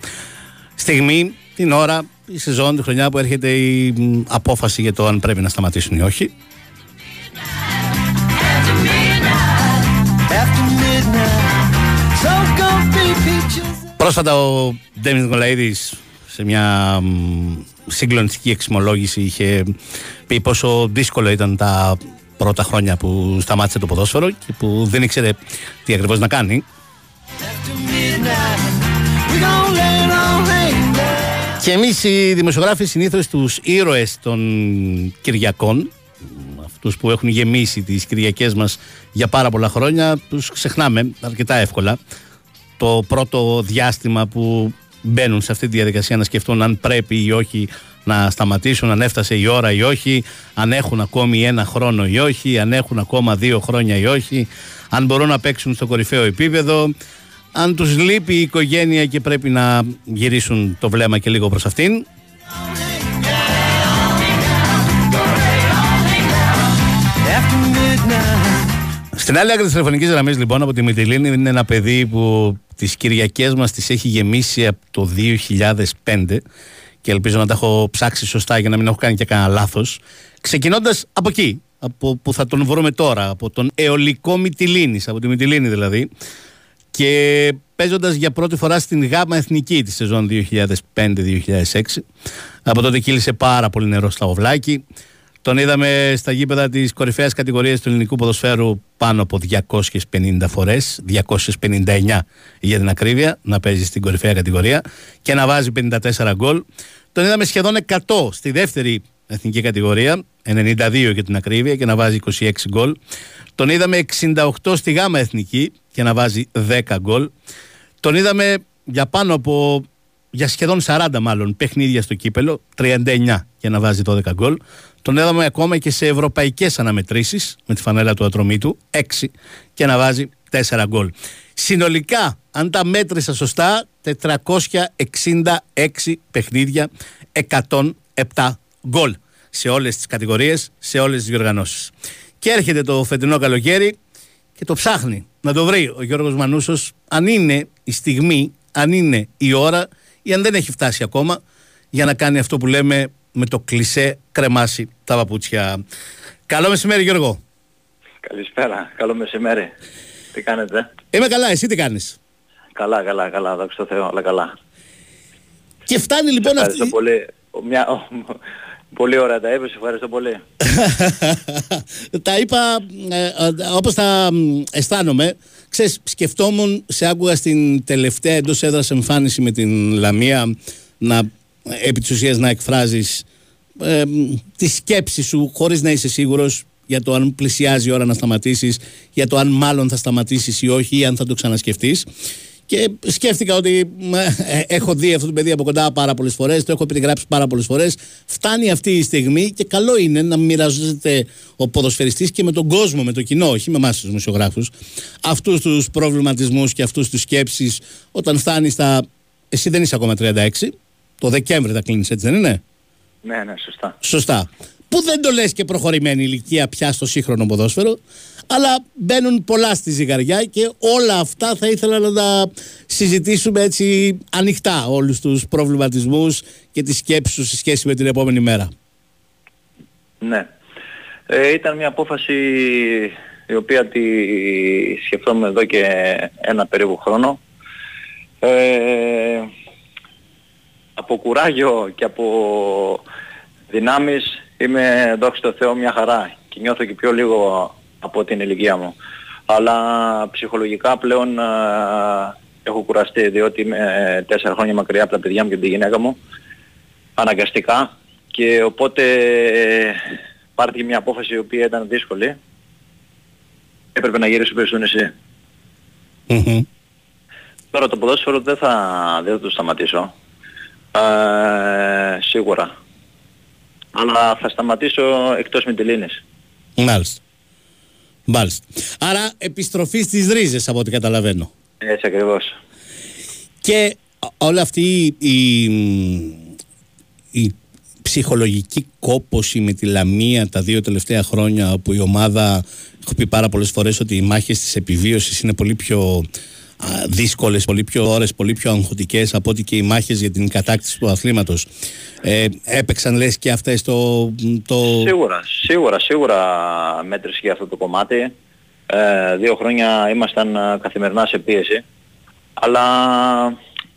στιγμή, την ώρα, η σεζόν, τη χρονιά που έρχεται η μ, απόφαση για το αν πρέπει να σταματήσουν ή όχι. After midnight, so gonna be peaches. Πρόσφατα ο Ντέμι Νικολαίδης σε μια μ, συγκλονιστική εξομολόγηση είχε πει πόσο δύσκολο ήταν τα πρώτα χρόνια που σταμάτησε το ποδόσφαιρο και που δεν ήξερε τι ακριβώς να κάνει. We're gonna let it all hang down. Και εμείς οι δημοσιογράφοι συνήθως τους ήρωες των Κυριακών αυτούς που έχουν γεμίσει τις Κυριακές μας για πάρα πολλά χρόνια τους ξεχνάμε αρκετά εύκολα το πρώτο διάστημα που μπαίνουν σε αυτή τη διαδικασία να σκεφτούν αν πρέπει ή όχι να σταματήσουν, αν έφτασε η ώρα ή όχι, αν έχουν ακόμη ένα χρόνο ή όχι, αν έχουν ακόμα δύο χρόνια ή όχι, αν μπορούν να παίξουν στο κορυφαίο επίπεδο, αν τους λείπει η οικογένεια και πρέπει να γυρίσουν το βλέμμα και λίγο προς αυτήν. Στην άλλη άκρη της τηλεφωνικής γραμμής, λοιπόν, από τη Μυτιλίνη είναι ένα παιδί που τις Κυριακές μας τις έχει γεμίσει από το 2005 και ελπίζω να τα έχω ψάξει σωστά για να μην έχω κάνει και κανένα λάθος. Ξεκινώντας από εκεί, από που θα τον βρούμε τώρα, από τον αιωλικό Μυτιλίνης, από τη Μυτιλίνη δηλαδή, και παίζοντας για πρώτη φορά στην ΓΑΜΑ Εθνική τη σεζόν 2005-2006. Από τότε κύλησε πάρα πολύ νερό στα οβλάκι. Τον είδαμε στα γήπεδα της κορυφαίας κατηγορίας του ελληνικού ποδοσφαίρου πάνω από 250 φορές, 259 για την ακρίβεια, να παίζει στην κορυφαία κατηγορία και να βάζει 54 γκολ. Τον είδαμε σχεδόν 100 στη δεύτερη εθνική κατηγορία, 92 για την ακρίβεια και να βάζει 26 γκολ. Τον είδαμε 68 στη γάμα εθνική και να βάζει 10 γκολ. Τον είδαμε για πάνω από για σχεδόν 40 μάλλον παιχνίδια στο κύπελο, 39 για να βάζει 12 γκολ. Τον είδαμε ακόμα και σε ευρωπαϊκές αναμετρήσεις με τη φανέλα του ατρωμίτου, 6 και να βάζει 4 γκολ. Συνολικά, αν τα μέτρησα σωστά, 466 παιχνίδια, 107 γκολ σε όλες τις κατηγορίες, σε όλες τις διοργανώσεις. Και έρχεται το φετινό καλοκαίρι και το ψάχνει να το βρει ο Γιώργος Μανούσος αν είναι η στιγμή, αν είναι η ώρα ή αν δεν έχει φτάσει ακόμα για να κάνει αυτό που λέμε με το κλισέ κρεμάσει τα παπούτσια. Καλό μεσημέρι Γιώργο. Καλησπέρα, καλό μεσημέρι. Τι κάνετε; Είμαι καλά, εσύ τι κάνεις; Καλά, καλά, καλά, δόξα τω Θεώ, αλλά καλά. Και φτάνει λοιπόν αυτή... Ευχαριστώ πολύ. Μια... Πολύ ωραία τα είπες, ευχαριστώ πολύ. τα είπα ε, ε, όπως τα ε, αισθάνομαι. Ξέρεις, σκεφτόμουν, σε άκουγα στην τελευταία εντός έδρας εμφάνιση με την Λαμία να, επί της ουσίας να εκφράζεις ε, τη σκέψη σου χωρίς να είσαι σίγουρος για το αν πλησιάζει η ώρα να σταματήσεις, για το αν μάλλον θα σταματήσεις ή όχι ή αν θα το ξανασκεφτείς. Και σκέφτηκα ότι ε, έχω δει αυτό το παιδί από κοντά πάρα πολλές φορές, το έχω περιγράψει πάρα πολλές φορές. Φτάνει αυτή η στιγμή και καλό είναι να μοιραζεται ο ποδοσφαιριστής και με τον κόσμο, με το κοινό, όχι με εμάς τους δημοσιογράφους, αυτούς τους προβληματισμούς και αυτούς του σκέψεις όταν φτάνεις στα. Εσύ δεν είσαι ακόμα 36. Το Δεκέμβρη θα κλείνεις, έτσι δεν είναι; Ναι, ναι, σωστά. Σωστά. Που δεν το λες και προχωρημένη ηλικία πια στο σύγχρονο ποδόσφαιρο αλλά μπαίνουν πολλά στη ζυγαριά και όλα αυτά θα ήθελα να τα συζητήσουμε έτσι ανοιχτά όλους τους προβληματισμούς και τις σκέψεις σου σε σχέση με την επόμενη μέρα. Ναι. Ε, ήταν μια απόφαση η οποία τη σκεφτόμουν εδώ και ένα περίπου χρόνο. Ε, από κουράγιο και από δυνάμεις είμαι δόξα τω Θεώ μια χαρά και νιώθω και πιο λίγο από την ηλικία μου. Αλλά ψυχολογικά πλέον έχω κουραστεί διότι είμαι ε, τέσσερα χρόνια μακριά από τα παιδιά μου και τη γυναίκα μου αναγκαστικά και οπότε ε, πάρθηκε μια απόφαση η οποία ήταν δύσκολη. Έπρεπε να γυρίσω πίσω στο νησί. Τώρα το ποδόσφαιρο δεν θα, δεν θα το σταματήσω. Ε, σίγουρα. Αλλά θα σταματήσω εκτός Μητυλίνης. Μάλιστα. Μάλιστα. Άρα επιστροφή στις ρίζες από ό,τι καταλαβαίνω. Έτσι ακριβώς. Και όλη αυτή η, η ψυχολογική κόποση με τη Λαμία τα δύο τελευταία χρόνια όπου η ομάδα, έχω πει πάρα πολλές φορές ότι οι μάχες της επιβίωσης είναι πολύ πιο δύσκολες, πολύ πιο ώρες, πολύ πιο αγχωτικές από ότι και οι μάχες για την κατάκτηση του αθλήματος. Ε, έπαιξαν λες και αυτές το, το... Σίγουρα, σίγουρα, σίγουρα μέτρησε για αυτό το κομμάτι. Ε, δύο χρόνια ήμασταν ε, καθημερινά σε πίεση. Αλλά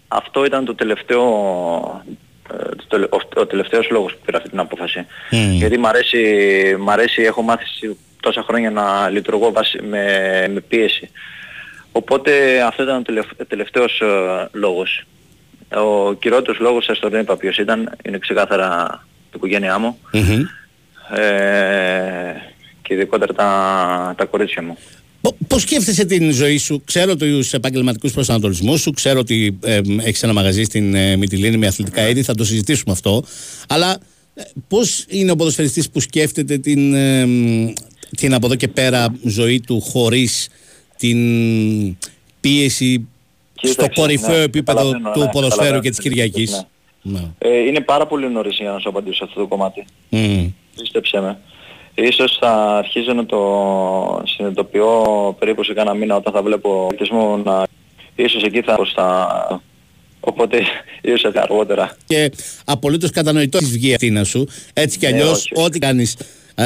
αυτό ήταν το τελευταίο, ε, το, ο, ο τελευταίος λόγος που πήρα αυτή την απόφαση. Γιατί μ' αρέσει, μ αρέσει, έχω μάθει τόσα χρόνια να λειτουργώ με, με πίεση. Οπότε αυτό ήταν ο τελευταίος ε, λόγος. Ο κυριότερος λόγος σας τον είπα ποιος ήταν, είναι ξεκάθαρα η οικογένειά μου ε, και ειδικότερα τα, τα κορίτσια μου. Πώς σκέφτεσαι την ζωή σου, Ξέρω του επαγγελματικούς προσανατολισμούς σου, ξέρω ότι ε, έχεις ένα μαγαζί στην ε, Μυτιλίνη με αθλητικά είδη, θα το συζητήσουμε αυτό. Αλλά ε, πώς είναι ο ποδοσφαιριστής που σκέφτεται την, ε, την από εδώ και πέρα ζωή του χωρίς την πίεση στο κορυφαίο ναι, επίπεδο του ναι, ποδοσφαίρου και της Κυριακής. Ναι. Ε, είναι πάρα πολύ νωρίς για να σου απαντήσω σε αυτό το κομμάτι. Mm. Πίστεψέ με. Ίσως θα αρχίζω να το συνειδητοποιώ περίπου σε κάνα μήνα όταν θα βλέπω πολιτισμό να... Ίσως εκεί θα θα... Οπότε ίσως αργότερα. Και απολύτως κατανοητό της βγει η σου. Έτσι κι αλλιώς ό,τι κάνεις ε,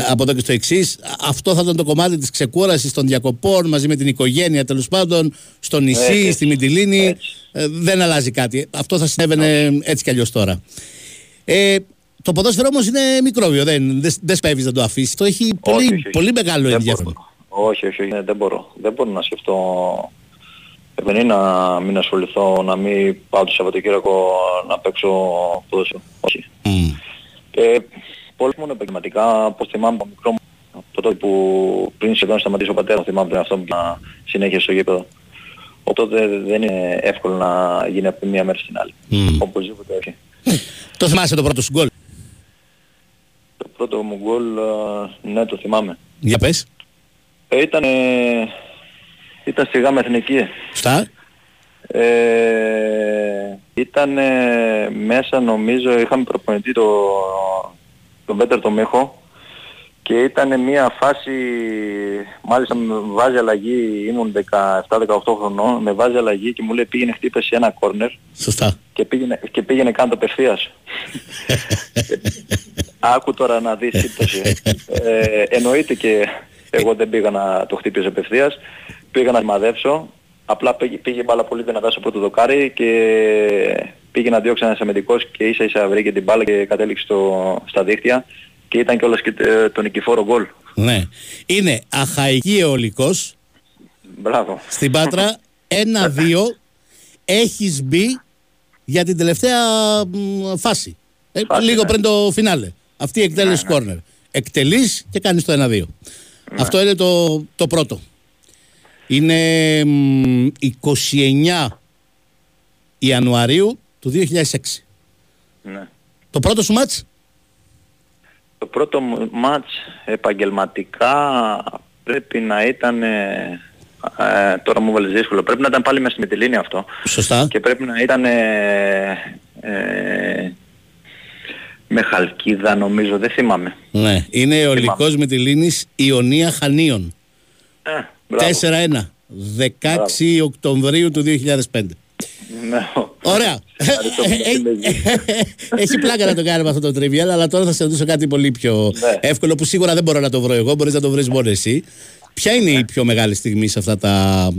από εδώ και στο εξής. Αυτό θα ήταν το κομμάτι της ξεκούρασης των διακοπών μαζί με την οικογένεια τέλος πάντων, στο νησί, στη Μιτιλίνη. Ε, δεν αλλάζει κάτι. Αυτό θα συνέβαινε έτσι κι αλλιώς τώρα. Ε, το ποδόσφαιρο όμως είναι μικρόβιο, δεν, δεν, δεν σπέβεις να το αφήσεις. Το έχει πολύ, όχι, όχι, πολύ μεγάλο ενδιαφέρον. Όχι, όχι, όχι, ναι, δεν μπορώ. Δεν μπορώ να σκεφτώ. Δεν είναι να μην ασχοληθώ, να μην πάω το Σαββατοκύριακο να παίξω ποδόσφαιρο. Όχι. Mm. Ε, πολύ μόνο επαγγελματικά, όπως θυμάμαι από μικρό μου, το τότε που πριν σχεδόν σταματήσω ο πατέρας θυμάμαι τον αυτό μου και συνέχεια στο γήπεδο. Οπότε δεν είναι εύκολο να γίνει από τη μία μέρα στην άλλη. Μμ. Οπωσδήποτε όχι. Το θυμάσαι το πρώτο σου γκολ; Το πρώτο μου γκολ, α, ναι το θυμάμαι. Για πες. Ε, ήταν, ήταν στη γάμα εθνική. Στα; Ε, ήταν μέσα νομίζω, είχαμε προπονητή το, τον Πέτερ το Μίχο και ήταν μια φάση, μάλιστα με βάζει αλλαγή, ήμουν 17-18 χρονών, με βάζει αλλαγή και μου λέει πήγαινε χτύπησε ένα κόρνερ Σωστά. και πήγαινε, και πήγαινε κάτω απευθείας. Άκου τώρα να δεις σύμπτωση. Ε, εννοείται και εγώ δεν πήγα να το χτύπησε απευθείας. Πήγα να μαδέψω. Απλά πήγε, πήγε η μπάλα πολύ δυνατά στο πρώτο δοκάρι και πήγε να διώξει ένας αμυντικός και ίσα ίσα βρήκε την μπάλα και κατέληξε στο, στα δίχτυα και ήταν κιόλας και ε, το νικηφόρο γκολ. Ναι. Είναι αχαϊκή αιωλικός Μπράβο. στην Πάτρα. Ένα-δύο. Έχεις μπει για την τελευταία μ, φάση. Ε, Φάση, λίγο ναι. πριν το φινάλε. Αυτή η εκτέλεση κόρνερ. Εκτελείς και κάνεις το 1-2. Αυτό είναι το, το πρώτο. Είναι μ, 29 Ιανουαρίου του 2006. Ναι. Το πρώτο σου μάτς; Το πρώτο μου μάτς επαγγελματικά πρέπει να ήταν, ε, ε, τώρα μου βάλεις δύσκολο, πρέπει να ήταν πάλι μέσα στη Μυτιλίνη αυτό. Σωστά. Και πρέπει να ήταν ε, ε, με Χαλκίδα νομίζω, δεν θυμάμαι. Ναι. Είναι αιωλικός με τη Λίνης Ιωνία Χανίων. Ε, μπράβο. 4-1. 16 Οκτωβρίου του 2005. Ναι. Ωραία. Έχει πλάκα να το κάνουμε αυτό το trivial, αλλά τώρα θα σε ρωτήσω κάτι πολύ πιο Ναι. εύκολο που σίγουρα δεν μπορώ να το βρω εγώ, μπορείς να το βρεις μόνο εσύ. Ποια είναι η πιο μεγάλη στιγμή σε αυτά τα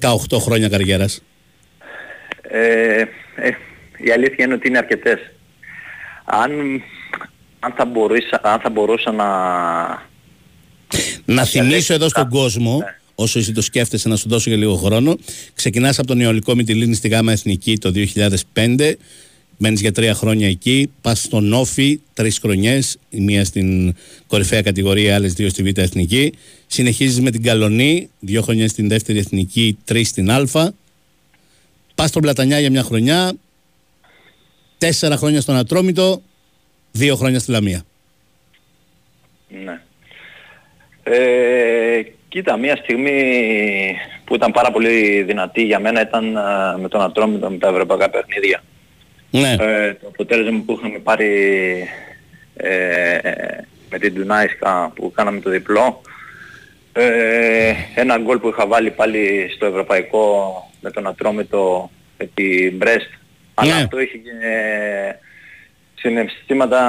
18 χρόνια καριέρας; Ε, ε, η αλήθεια είναι ότι είναι αρκετές. Αν, αν, θα, μπορούσα, αν θα μπορούσα να... Να θυμίσω εδώ στον κόσμο, όσο εσύ το σκέφτεσαι να σου δώσω για λίγο χρόνο, ξεκινάς από τον Ιωλικό Μητυλίνη στη ΓΑΜΑ Εθνική το 2005, μένεις για τρία χρόνια εκεί, πας στον Όφι τρεις χρονιές, η μία στην κορυφαία κατηγορία, άλλες δύο στη Β' Εθνική, συνεχίζεις με την Καλονή, δύο χρονιές στην δεύτερη Εθνική, τρεις στην Α, πας στον Πλατανιά για μια χρονιά, τέσσερα χρόνια στον Ατρόμητο, δύο χρόνια στη Λαμία. Ναι. Ε, κοίτα, μια στιγμή που ήταν πάρα πολύ δυνατή για μένα ήταν ε, με τον Ατρόμητο με τα ευρωπαϊκά παιχνίδια. Ναι. Ε, το αποτέλεσμα που είχαμε πάρει ε, με την Ντουνάισκα που κάναμε το διπλό. Ε, ένα γκολ που είχα βάλει πάλι στο ευρωπαϊκό με τον Ατρόμητο με την Μπρέστ. Αλλά Ναι. αυτό είχε και συναισθήματα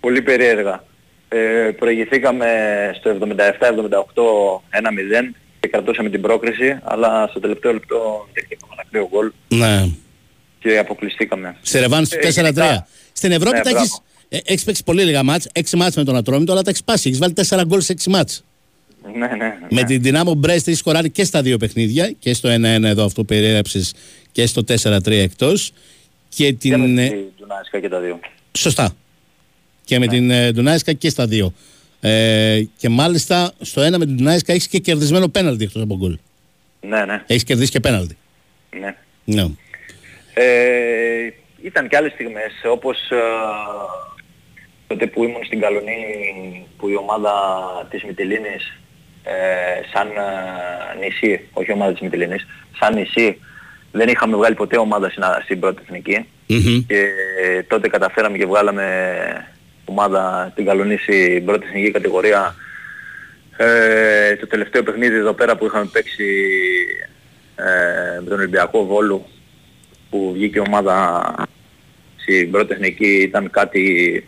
πολύ περίεργα. Ε, προηγηθήκαμε στο 77-78 1-0 και κρατούσαμε την πρόκριση, αλλά στο τελευταίο λεπτό δεχτήκαμε ένα κρύο γκολ Ναι. και αποκλειστήκαμε. Σε ρεβάνς του Ε, 4-3. γενικά- Στην Ευρώπη Ναι, τα μπράβο. έχεις, ε, έχεις παίξει πολύ λίγα μάτς, 6 μάτς με τον Ατρόμητο, αλλά τα έχεις πάσει. Έχεις βάλει 4 γκολ σε 6 μάτς. Ναι, ναι, ναι. Με την Δυνάμο Μπρέστ έχεις σκοράρει και στα δύο παιχνίδια, και στο 1-1 εδώ αυτό που περιέγραψες και στο 4-3 εκτός. Και Και με την... ε, την Ντουνάσκα και τα δύο. Σωστά. Και με την ε, Ντουνάισκα και στα δύο. Ε, και μάλιστα στο ένα με την Ντουνάισκα έχεις και κερδισμένο πέναλτι εκτός από γκολ. Ναι, ναι, Έχεις κερδίσει και πέναλτι. ναι. Ναι. Ε, ήταν και άλλες στιγμές, όπως ε, τότε που ήμουν στην Καλονή, που η ομάδα της Μυτιλίνης, ε, σαν ε, νησί, όχι ομάδα της Μυτιλίνης, σαν νησί, δεν είχαμε βγάλει ποτέ ομάδα στην, στην πρώτη εθνική Μμμ. και ε, τότε καταφέραμε και βγάλαμε ομάδα στην Καλονή στην πρώτη εθνική κατηγορία. Ε, το τελευταίο παιχνίδι εδώ πέρα που είχαμε παίξει ε, με τον Ολυμπιακό Βόλου που βγήκε η ομάδα στην πρώτη εθνική ήταν κάτι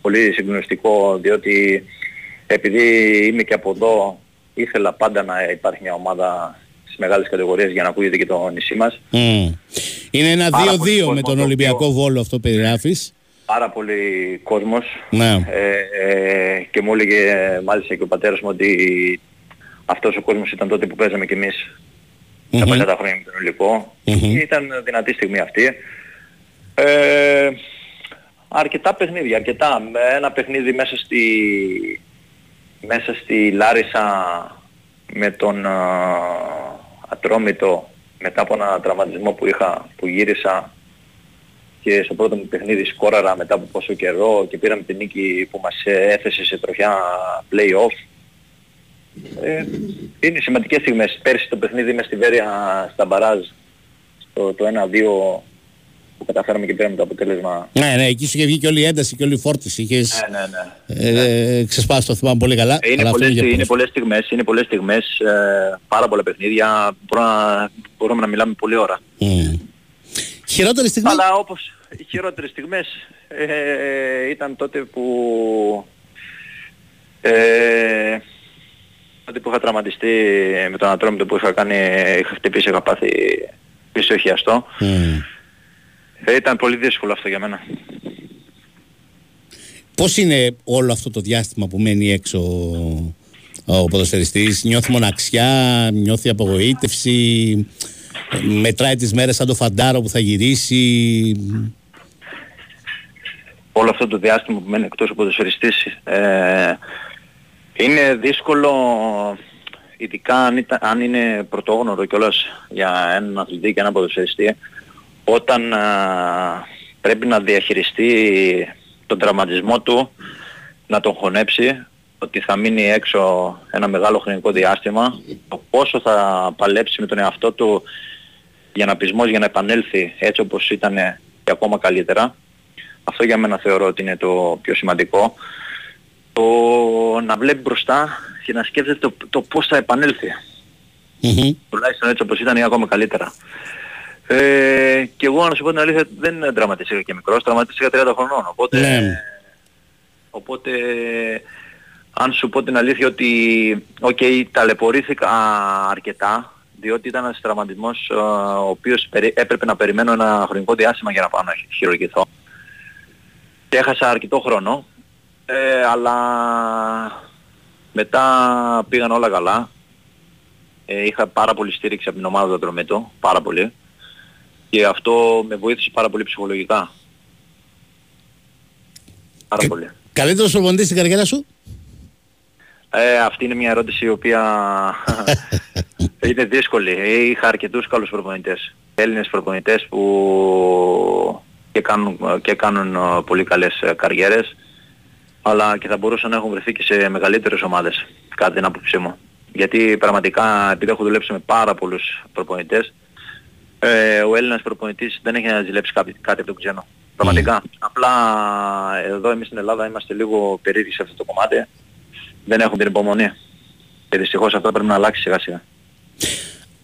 πολύ συγκλονιστικό διότι επειδή είμαι και από εδώ ήθελα πάντα να υπάρχει μια ομάδα στις μεγάλες κατηγορίες για να ακούγεται και το νησί μας. Μμ. Είναι ένα Πάρα 2-2 πολύ κόσμο με το τον οποίο- Ολυμπιακό Βόλο αυτό περιγράφεις. Πάρα πολύ κόσμος Ναι. ε, ε, και μου έλεγε μάλιστα και ο πατέρας μου ότι αυτός ο κόσμος ήταν τότε που παίζαμε κι εμείς τα Μμμ. παλιά τα χρόνια με τον Ολυμπιακό. Μμμ. Ήταν δυνατή στιγμή αυτή. Ε, αρκετά παιχνίδια, αρκετά. Με Ένα παιχνίδι μέσα στη, μέσα στη Λάρισα με τον α, ατρόμητο μετά από ένα τραυματισμό που είχα, που γύρισα και στο πρώτο μου παιχνίδι σκόραρα μετά από πόσο καιρό και πήραμε την νίκη που μας ε, έθεσε σε τροχιά play-off. Ε, είναι σημαντικές στιγμές. Πέρσι το παιχνίδι με στη Βέρεια στα Μπαράζ, το, το 1-2 που καταφέραμε και πήραμε το αποτέλεσμα. Ναι, ναι, εκεί σου είχε βγει και όλη η ένταση και όλη η φόρτιση. Είχες Ναι, ναι, ναι. ε, ξεσπάσει το θυμάμαι πολύ καλά. Είναι αλλά αυτό πολλές, για είναι ποδόσφαιρο. πολλές στιγμές, είναι πολλές στιγμές, ε, πάρα πολλά παιχνίδια, μπορούμε να, μπορούμε να μιλάμε πολλή ώρα. Μμ. Χειρότερη στιγμή; Αλλά όπως οι χειρότερες στιγμές ε, ήταν τότε που ε, τότε που είχα τραυματιστεί με τον ατρόμητο που είχα κάνει, είχα χτυπήσει, είχα πάθει πίσω χιαστό. Μμ. Ε, ήταν πολύ δύσκολο αυτό για μένα. Πώς είναι όλο αυτό το διάστημα που μένει έξω ο, ο ποδοσφαιριστής, νιώθει μοναξιά, νιώθει απογοήτευση, μετράει τις μέρες σαν το φαντάρο που θα γυρίσει. όλο αυτό το διάστημα που μένει εκτός ο ποδοσφαιριστής ε, είναι δύσκολο ειδικά αν, ήταν- αν είναι πρωτόγνωρο κιόλας για έναν αθλητή και έναν ποδοσφαιριστή όταν α, πρέπει να διαχειριστεί τον τραυματισμό του να τον χωνέψει ότι θα μείνει έξω ένα μεγάλο χρονικό διάστημα το πόσο θα παλέψει με τον εαυτό του για να πεισμός για να επανέλθει έτσι όπως ήταν και ακόμα καλύτερα αυτό για μένα θεωρώ ότι είναι το πιο σημαντικό. Το να βλέπει μπροστά και να σκέφτεται το, το πώς θα επανέλθει. Τουλάχιστον έτσι όπως ήταν ή ακόμα καλύτερα. Ε, και εγώ να σου πω την αλήθεια δεν τραυματίστηκα και μικρός, τραυματίστηκα 30 χρονών. Οπότε, Ναι. οπότε αν σου πω την αλήθεια ότι οκ, ταλαιπωρήθηκα αρκετά διότι ήταν ένας τραυματισμός ε, ο οποίος περι- έπρεπε να περιμένω ένα χρονικό διάστημα για να πάω να χειρουργηθώ. Και έχασα αρκετό χρόνο ε, αλλά μετά πήγαν όλα καλά. Ε, είχα πάρα πολύ στήριξη από την ομάδα του Ατρομέτω, πάρα πολύ. Και αυτό με βοήθησε πάρα πολύ ψυχολογικά. Πάρα πολύ. Καλύτερος προπονητής στην καριέρα σου; Ε, αυτή είναι μια ερώτηση η οποία είναι δύσκολη. Είχα αρκετούς καλούς προπονητές. Έλληνες προπονητές που και κάνουν, και κάνουν ε, πολύ καλές ε, καριέρες αλλά και θα μπορούσαν να έχουν βρεθεί και σε μεγαλύτερες ομάδες κατά την άποψή μου. Γιατί πραγματικά επειδή έχω δουλέψει με πάρα πολλούς προπονητές ε, ο Έλληνας προπονητής δεν έχει να ζηλέψει κάτι, κάτι από τον ξένο. Πραγματικά. Απλά εδώ εμείς στην Ελλάδα είμαστε λίγο περίεργοι σε αυτό το κομμάτι. Δεν έχουμε την υπομονή. Και δυστυχώς αυτό πρέπει να αλλάξει σιγά σιγά.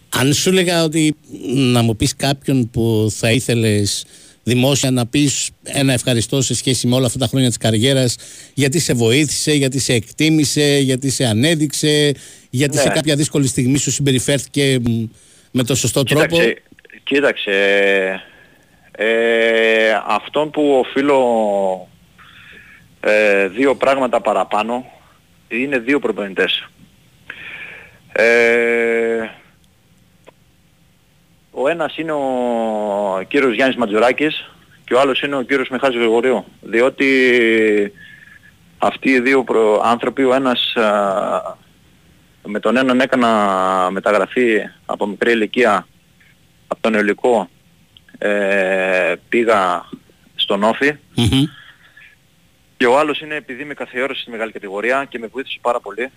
Αν σου έλεγα ότι να μου πεις κάποιον που θα ήθελες δημόσια να πεις ένα ευχαριστώ σε σχέση με όλα αυτά τα χρόνια της καριέρας γιατί σε βοήθησε, γιατί σε εκτίμησε, γιατί σε ανέδειξε, γιατί Ναι. σε κάποια δύσκολη στιγμή σου συμπεριφέρθηκε μ, με το σωστό τρόπο; Κοίταξε, κοίταξε ε, αυτόν που οφείλω ε, δύο πράγματα παραπάνω είναι δύο προπονητές. Ε, ο ένας είναι ο κύριος Γιάννης Ματζουράκης και ο άλλος είναι ο κύριος Μιχάλης Γρηγορίου. Διότι αυτοί οι δύο προ- άνθρωποι, ο ένας α, με τον έναν έκανα μεταγραφή από μικρή ηλικία από τον Ελικό ε, πήγα στον Όφη και ο άλλος είναι επειδή με καθιέρωσε στη μεγάλη κατηγορία και με βοήθησε πάρα πολύ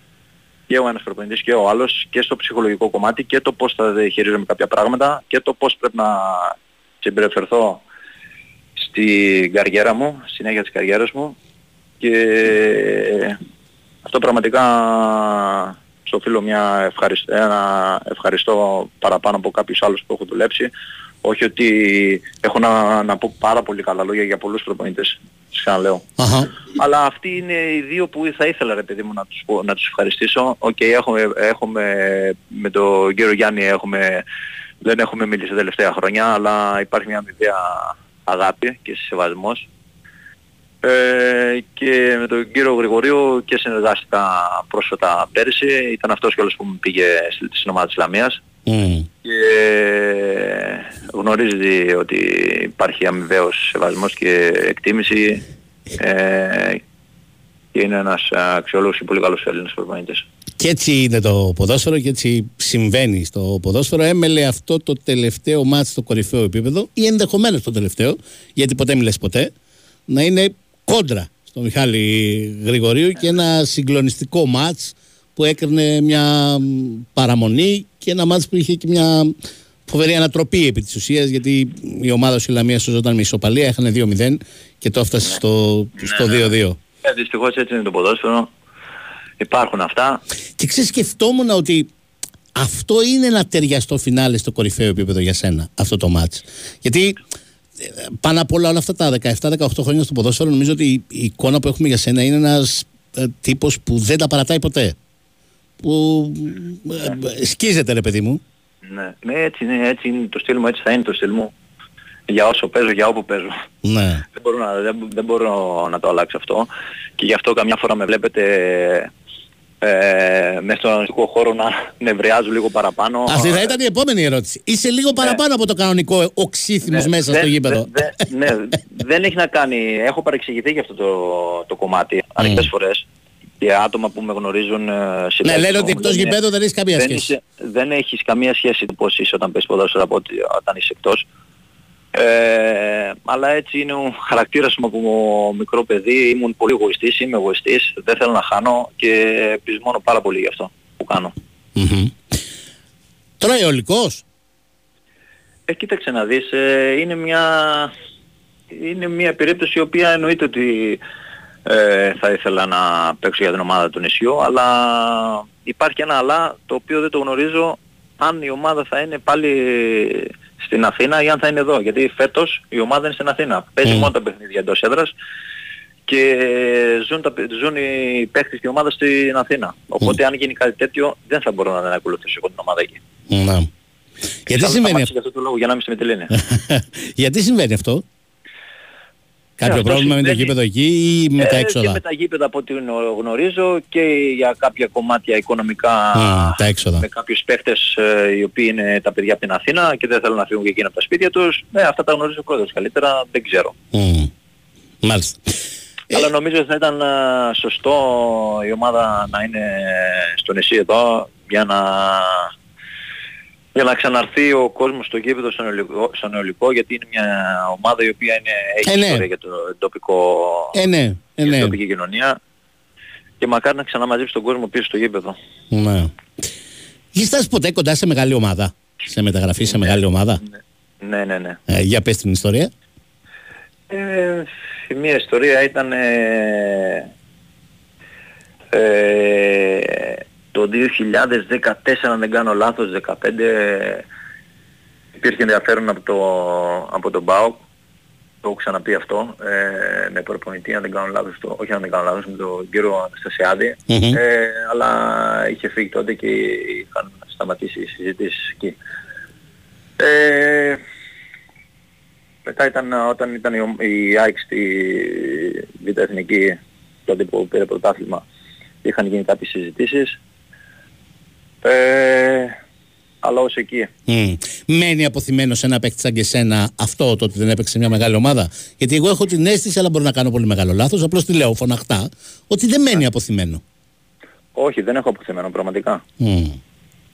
και ο ένας προπονητής και ο άλλος και στο ψυχολογικό κομμάτι και το πώς θα διαχειρίζομαι κάποια πράγματα και το πώς πρέπει να συμπεριφερθώ στην καριέρα μου, συνέχεια της καριέρας μου και αυτό πραγματικά στο οφείλω μια ευχαριστώ, ένα ευχαριστώ παραπάνω από κάποιους άλλους που έχω δουλέψει. Όχι ότι έχω να, να πω πάρα πολύ καλά λόγια για πολλούς προπονητές, ξαναλέω. Αλλά αυτοί είναι οι δύο που θα ήθελα ρε παιδί μου να τους, πω- να τους ευχαριστήσω. Οκ, έχουμε, έχουμε με τον κύριο Γιάννη έχουμε, δεν έχουμε μιλήσει τα τελευταία χρόνια, αλλά υπάρχει μια αμοιβαία αγάπη και σεβασμός. Ε, και με τον κύριο Γρηγορίου και συνεργάστηκα πρόσφατα πέρυσι. Ήταν αυτός κιόλας που μου πήγε στη- στην ομάδα της Λαμίας και γνωρίζει ότι υπάρχει αμοιβαίος σεβασμός και εκτίμηση ε, και είναι ένας αξιόλογος και πολύ καλός Έλληνας προπονητής. Και έτσι είναι το ποδόσφαιρο και έτσι συμβαίνει στο ποδόσφαιρο. Έμελε αυτό το τελευταίο μάτς στο κορυφαίο επίπεδο ή ενδεχομένως το τελευταίο, γιατί ποτέ μιλες ποτέ, να είναι κόντρα στο Μιχάλη Γρηγορίου και ένα συγκλονιστικό μάτς που έκρινε μια παραμονή και ένα μάτς που είχε και μια φοβερή ανατροπή επί της ουσίας γιατί η ομάδα σου Λαμία σωζόταν με ισοπαλία, έχανε 2-0 και το έφτασε στο, στο 2-2. Ε, δυστυχώς έτσι είναι το ποδόσφαιρο. Υπάρχουν αυτά. Και ξέρεις σκεφτόμουν ότι αυτό είναι ένα ταιριαστό φινάλε στο κορυφαίο επίπεδο για σένα, αυτό το μάτς. Γιατί ε, πάνω απ' όλα όλα αυτά τα 17-18 χρόνια στο ποδόσφαιρο νομίζω ότι η, η εικόνα που έχουμε για σένα είναι ένας ε, τύπος που δεν τα παρατάει ποτέ. Που ε, σκίζεται ρε παιδί μου. Ναι, ναι έτσι, είναι, έτσι είναι το στυλ μου, έτσι θα είναι το στυλ μου. Για όσο παίζω, για όπου παίζω. Ναι. Δεν μπορώ να, δεν, δεν μπορώ να το αλλάξω αυτό. Και γι' αυτό καμιά φορά με βλέπετε ε, μέσα στον αγωνιστικό χώρο να νευριάζω λίγο παραπάνω. Αυτή θα ήταν η επόμενη ερώτηση. Είσαι λίγο παραπάνω από το κανονικό οξύθυμος Ναι, μέσα δεν- στο γήπεδο. δεν- δεν- ναι, δεν έχει να κάνει. Έχω παρεξηγηθεί για αυτό το, το κομμάτι αρκετές φορές. Και άτομα που με γνωρίζουν ε, σε Ναι, λένε παίξιμο, ότι εκτός δεν είναι- γηπέδου δεν έχεις καμία δεν σχέση. είσαι- δεν έχεις καμία σχέση το πώς είσαι όταν παίζεις ποδόσφαιρο από ότι όταν είσαι εκτός. Ε, αλλά έτσι είναι ο χαρακτήρας μου από μικρό παιδί. Ήμουν πολύ εγωιστής, είμαι εγωιστής, δεν θέλω να χάνω και πεισμώνω πάρα πολύ γι' αυτό που κάνω. Μμμ. Τώρα αιωλικός. Ε, κοίταξε να δεις, ε, είναι μια, είναι μια περίπτωση η οποία εννοείται ότι ε, θα ήθελα να παίξω για την ομάδα του νησιού, αλλά υπάρχει ένα αλλά το οποίο δεν το γνωρίζω αν η ομάδα θα είναι πάλι στην Αθήνα ή αν θα είναι εδώ. Γιατί φέτος η ομάδα είναι στην Αθήνα. Παίζει μόνο τα παιχνίδια εντός έδρας και ζουν, τα, ζουν οι παίχτες και η ομάδας στην Αθήνα. Οπότε αν γίνει κάτι τέτοιο δεν θα μπορώ να την ακολουθήσω εγώ την ομάδα εκεί. Ναι. Γιατί Θα συμβαίνει σταμάτησα αυτό. για αυτό το λόγο για να είμαι στη Μητυλίνη. Γιατί συμβαίνει αυτό; Κάποιο αυτό πρόβλημα με το συμβαίνει- γήπεδο εκεί ή με τα Ε, Και έξοδα. με τα γήπεδα από ό,τι γνωρίζω και για κάποια κομμάτια οικονομικά Μμ, τα έξοδα. με κάποιους παίχτες ε, οι οποίοι είναι τα παιδιά από την Αθήνα και δεν θέλουν να φύγουν και εκείνα από τα σπίτια τους. Ναι, αυτά τα γνωρίζει ο πρόεδρος καλύτερα, δεν ξέρω. Μμ. Μάλιστα. Αλλά νομίζω ότι θα ήταν ε, σωστό η ομάδα να είναι στο νησί εδώ για να, για να ξαναρθεί ο κόσμος στο γήπεδο στον Νεολικό, στο Νεολικό γιατί είναι μια ομάδα η οποία είναι, έχει Ε, ναι. ιστορία για το τοπικό Ε, ναι, ε, για την ναι. τοπική κοινωνία και μακάρι να ξαναμαζέψει τον κόσμο πίσω στο γήπεδο. ναι. Έχεις φτάσει ποτέ κοντά σε μεγάλη ομάδα; Σε μεταγραφή σε μεγάλη ομάδα; Ναι, ναι, ναι. Ε, για πες την ιστορία. Ε, η μία ιστορία ήταν ε, ε, το 2014 αν δεν κάνω λάθος, 15 υπήρχε ενδιαφέρον από, το, από τον ΠΑΟΚ το έχω ξαναπεί αυτό, ε, με προπονητή, αν δεν κάνω λάθος, το, όχι αν δεν κάνω λάθος, με τον κύριο Αναστασιάδη, Μμμ. ε, αλλά είχε φύγει τότε και είχαν σταματήσει οι συζητήσεις εκεί. Ε, μετά ήταν όταν ήταν η, ομ- η ΑΕΚ στη Β' Εθνική, τότε που πήρε πρωτάθλημα, είχαν γίνει κάποιες συζητήσεις. Ε, αλλά ως εκεί. Μμ. Μένει αποθυμένος σε ένα παίκτη σαν και σένα αυτό το ότι δεν έπαιξε σε μια μεγάλη ομάδα; Γιατί εγώ έχω την αίσθηση, αλλά μπορώ να κάνω πολύ μεγάλο λάθος. Απλώς τη λέω φωναχτά, ότι δεν μένει αποθυμένο. Όχι, δεν έχω αποθεμένο πραγματικά. Μμ.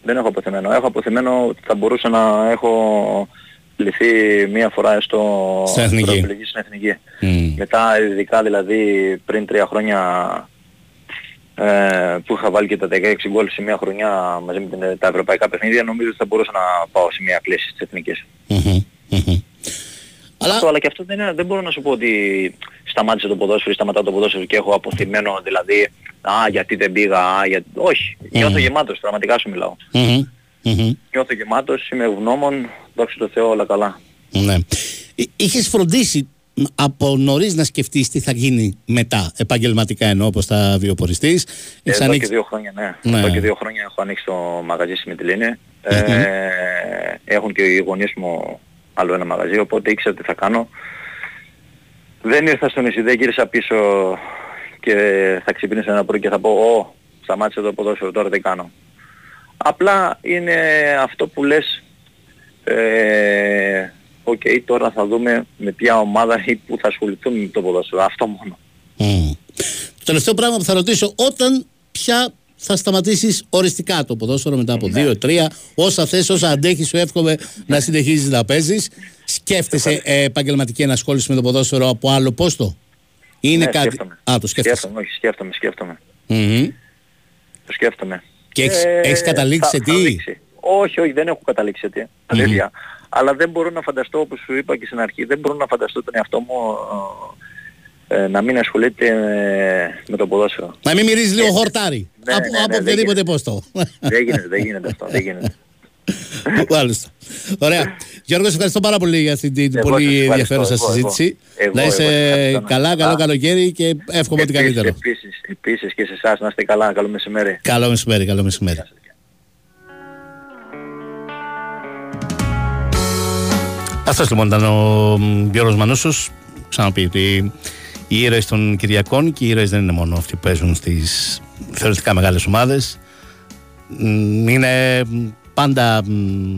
Δεν έχω αποθεμένο. Έχω αποθεμένο ότι θα μπορούσα να έχω λυθεί μία φορά στο Στην εθνική. επιλογή στην εθνική. Μμ. Μετά ειδικά δηλαδή πριν τρία χρόνια ε, που είχα βάλει και τα 16 γκολ σε μια χρονιά μαζί με την- τα ευρωπαϊκά παιχνίδια νομίζω ότι θα μπορούσα να πάω σε μια κλίση στις εθνικές. Μμμ. Μμμ. Αλλά... Αυτό, αλλά και αυτό δεν, είναι, δεν μπορώ να σου πω ότι σταμάτησε το ποδόσφαιρο ή σταματάω το ποδόσφαιρο και έχω αποθυμένο δηλαδή α γιατί δεν πήγα, α, γιατί... όχι. Νιώθω γεμάτος, πραγματικά σου μιλάω. Μμμ. Μμμ. Νιώθω γεμάτος, είμαι ευγνώμων, δόξα τω Θεώ όλα καλά. Ναι. Είχες φροντίσει από νωρίς να σκεφτείς τι θα γίνει μετά, επαγγελματικά εννοώ, όπως θα βιοποριστεί. Έχεις Εδώ ανοίξει. και δύο χρόνια, ναι. Ναι. Εδώ και δύο χρόνια έχω ανοίξει το μαγαζί στη Μητυλίνη. Ε, έχουν και οι γονείς μου άλλο ένα μαγαζί, οπότε ήξερα τι θα κάνω. Δεν ήρθα στο νησί, δεν γύρισα πίσω και θα ξυπνήσω ένα πρωί και θα πω «Ω, σταμάτησε το ποδόσφαιρο, τώρα τι κάνω». Απλά είναι αυτό που λες ε, οκ, τώρα θα δούμε με ποια ομάδα ή που θα ασχοληθούμε με το ποδόσφαιρο. Αυτό μόνο. Μμ. Το τελευταίο πράγμα που θα ρωτήσω, όταν πια θα σταματήσεις οριστικά το ποδόσφαιρο μετά από Ναι. δύο-τρία. Όσα θες, όσα αντέχεις, σου εύχομαι να συνεχίζεις να παίζεις. Σκέφτεσαι ε, επαγγελματική ενασχόληση με το ποδόσφαιρο από άλλο πόστο; Είναι Ναι, κάτι. σκέφτομαι. Α, το σκέφτεσαι. Σκέφτομαι, όχι, σκέφτομαι, σκέφτομαι. Μμμ. Το σκέφτομαι. Και έχεις- Ε, έχεις καταλήξει θα- σε θα τι; δείξει. Όχι, όχι, δεν έχω καταλήξει σε τι. Αλήθεια. Αλλά δεν μπορώ να φανταστώ, όπως σου είπα και στην αρχή, δεν μπορώ να φανταστώ τον εαυτό μου ε, να μην ασχολείται ε, με το ποδόσφαιρο. Να μην μυρίζει λίγο χορτάρι. Ναι, από ναι, ναι, από δεν οποιοδήποτε γίνεται. πόστο. δεν γίνεται, δεν γίνεται αυτό, δεν γίνεται. Μάλιστα. Ωραία. Γιώργος, σε ευχαριστώ πάρα πολύ για αυτή την Εγώ πολύ σας ευχαριστώ, ενδιαφέρουσα εγώ, εγώ. συζήτηση. Εγώ, να εγώ, είσαι ευχαριστώ να- καλά, καλό Α. καλοκαίρι και εύχομαι ό,τι Επίσης, καλύτερο. Επίσης, επίσης και σε εσάς να είστε καλά, καλό μεσημέρι. Καλό μεσημέρι, καλό μεσημέρι. Αυτός λοιπόν ήταν ο Γιώργος Μανούσος. Ξαναπεί ότι οι ήρωες των Κυριακών και οι ήρωες δεν είναι μόνο αυτοί που παίζουν στις θεωρητικά μεγάλες ομάδες. Είναι πάντα μ,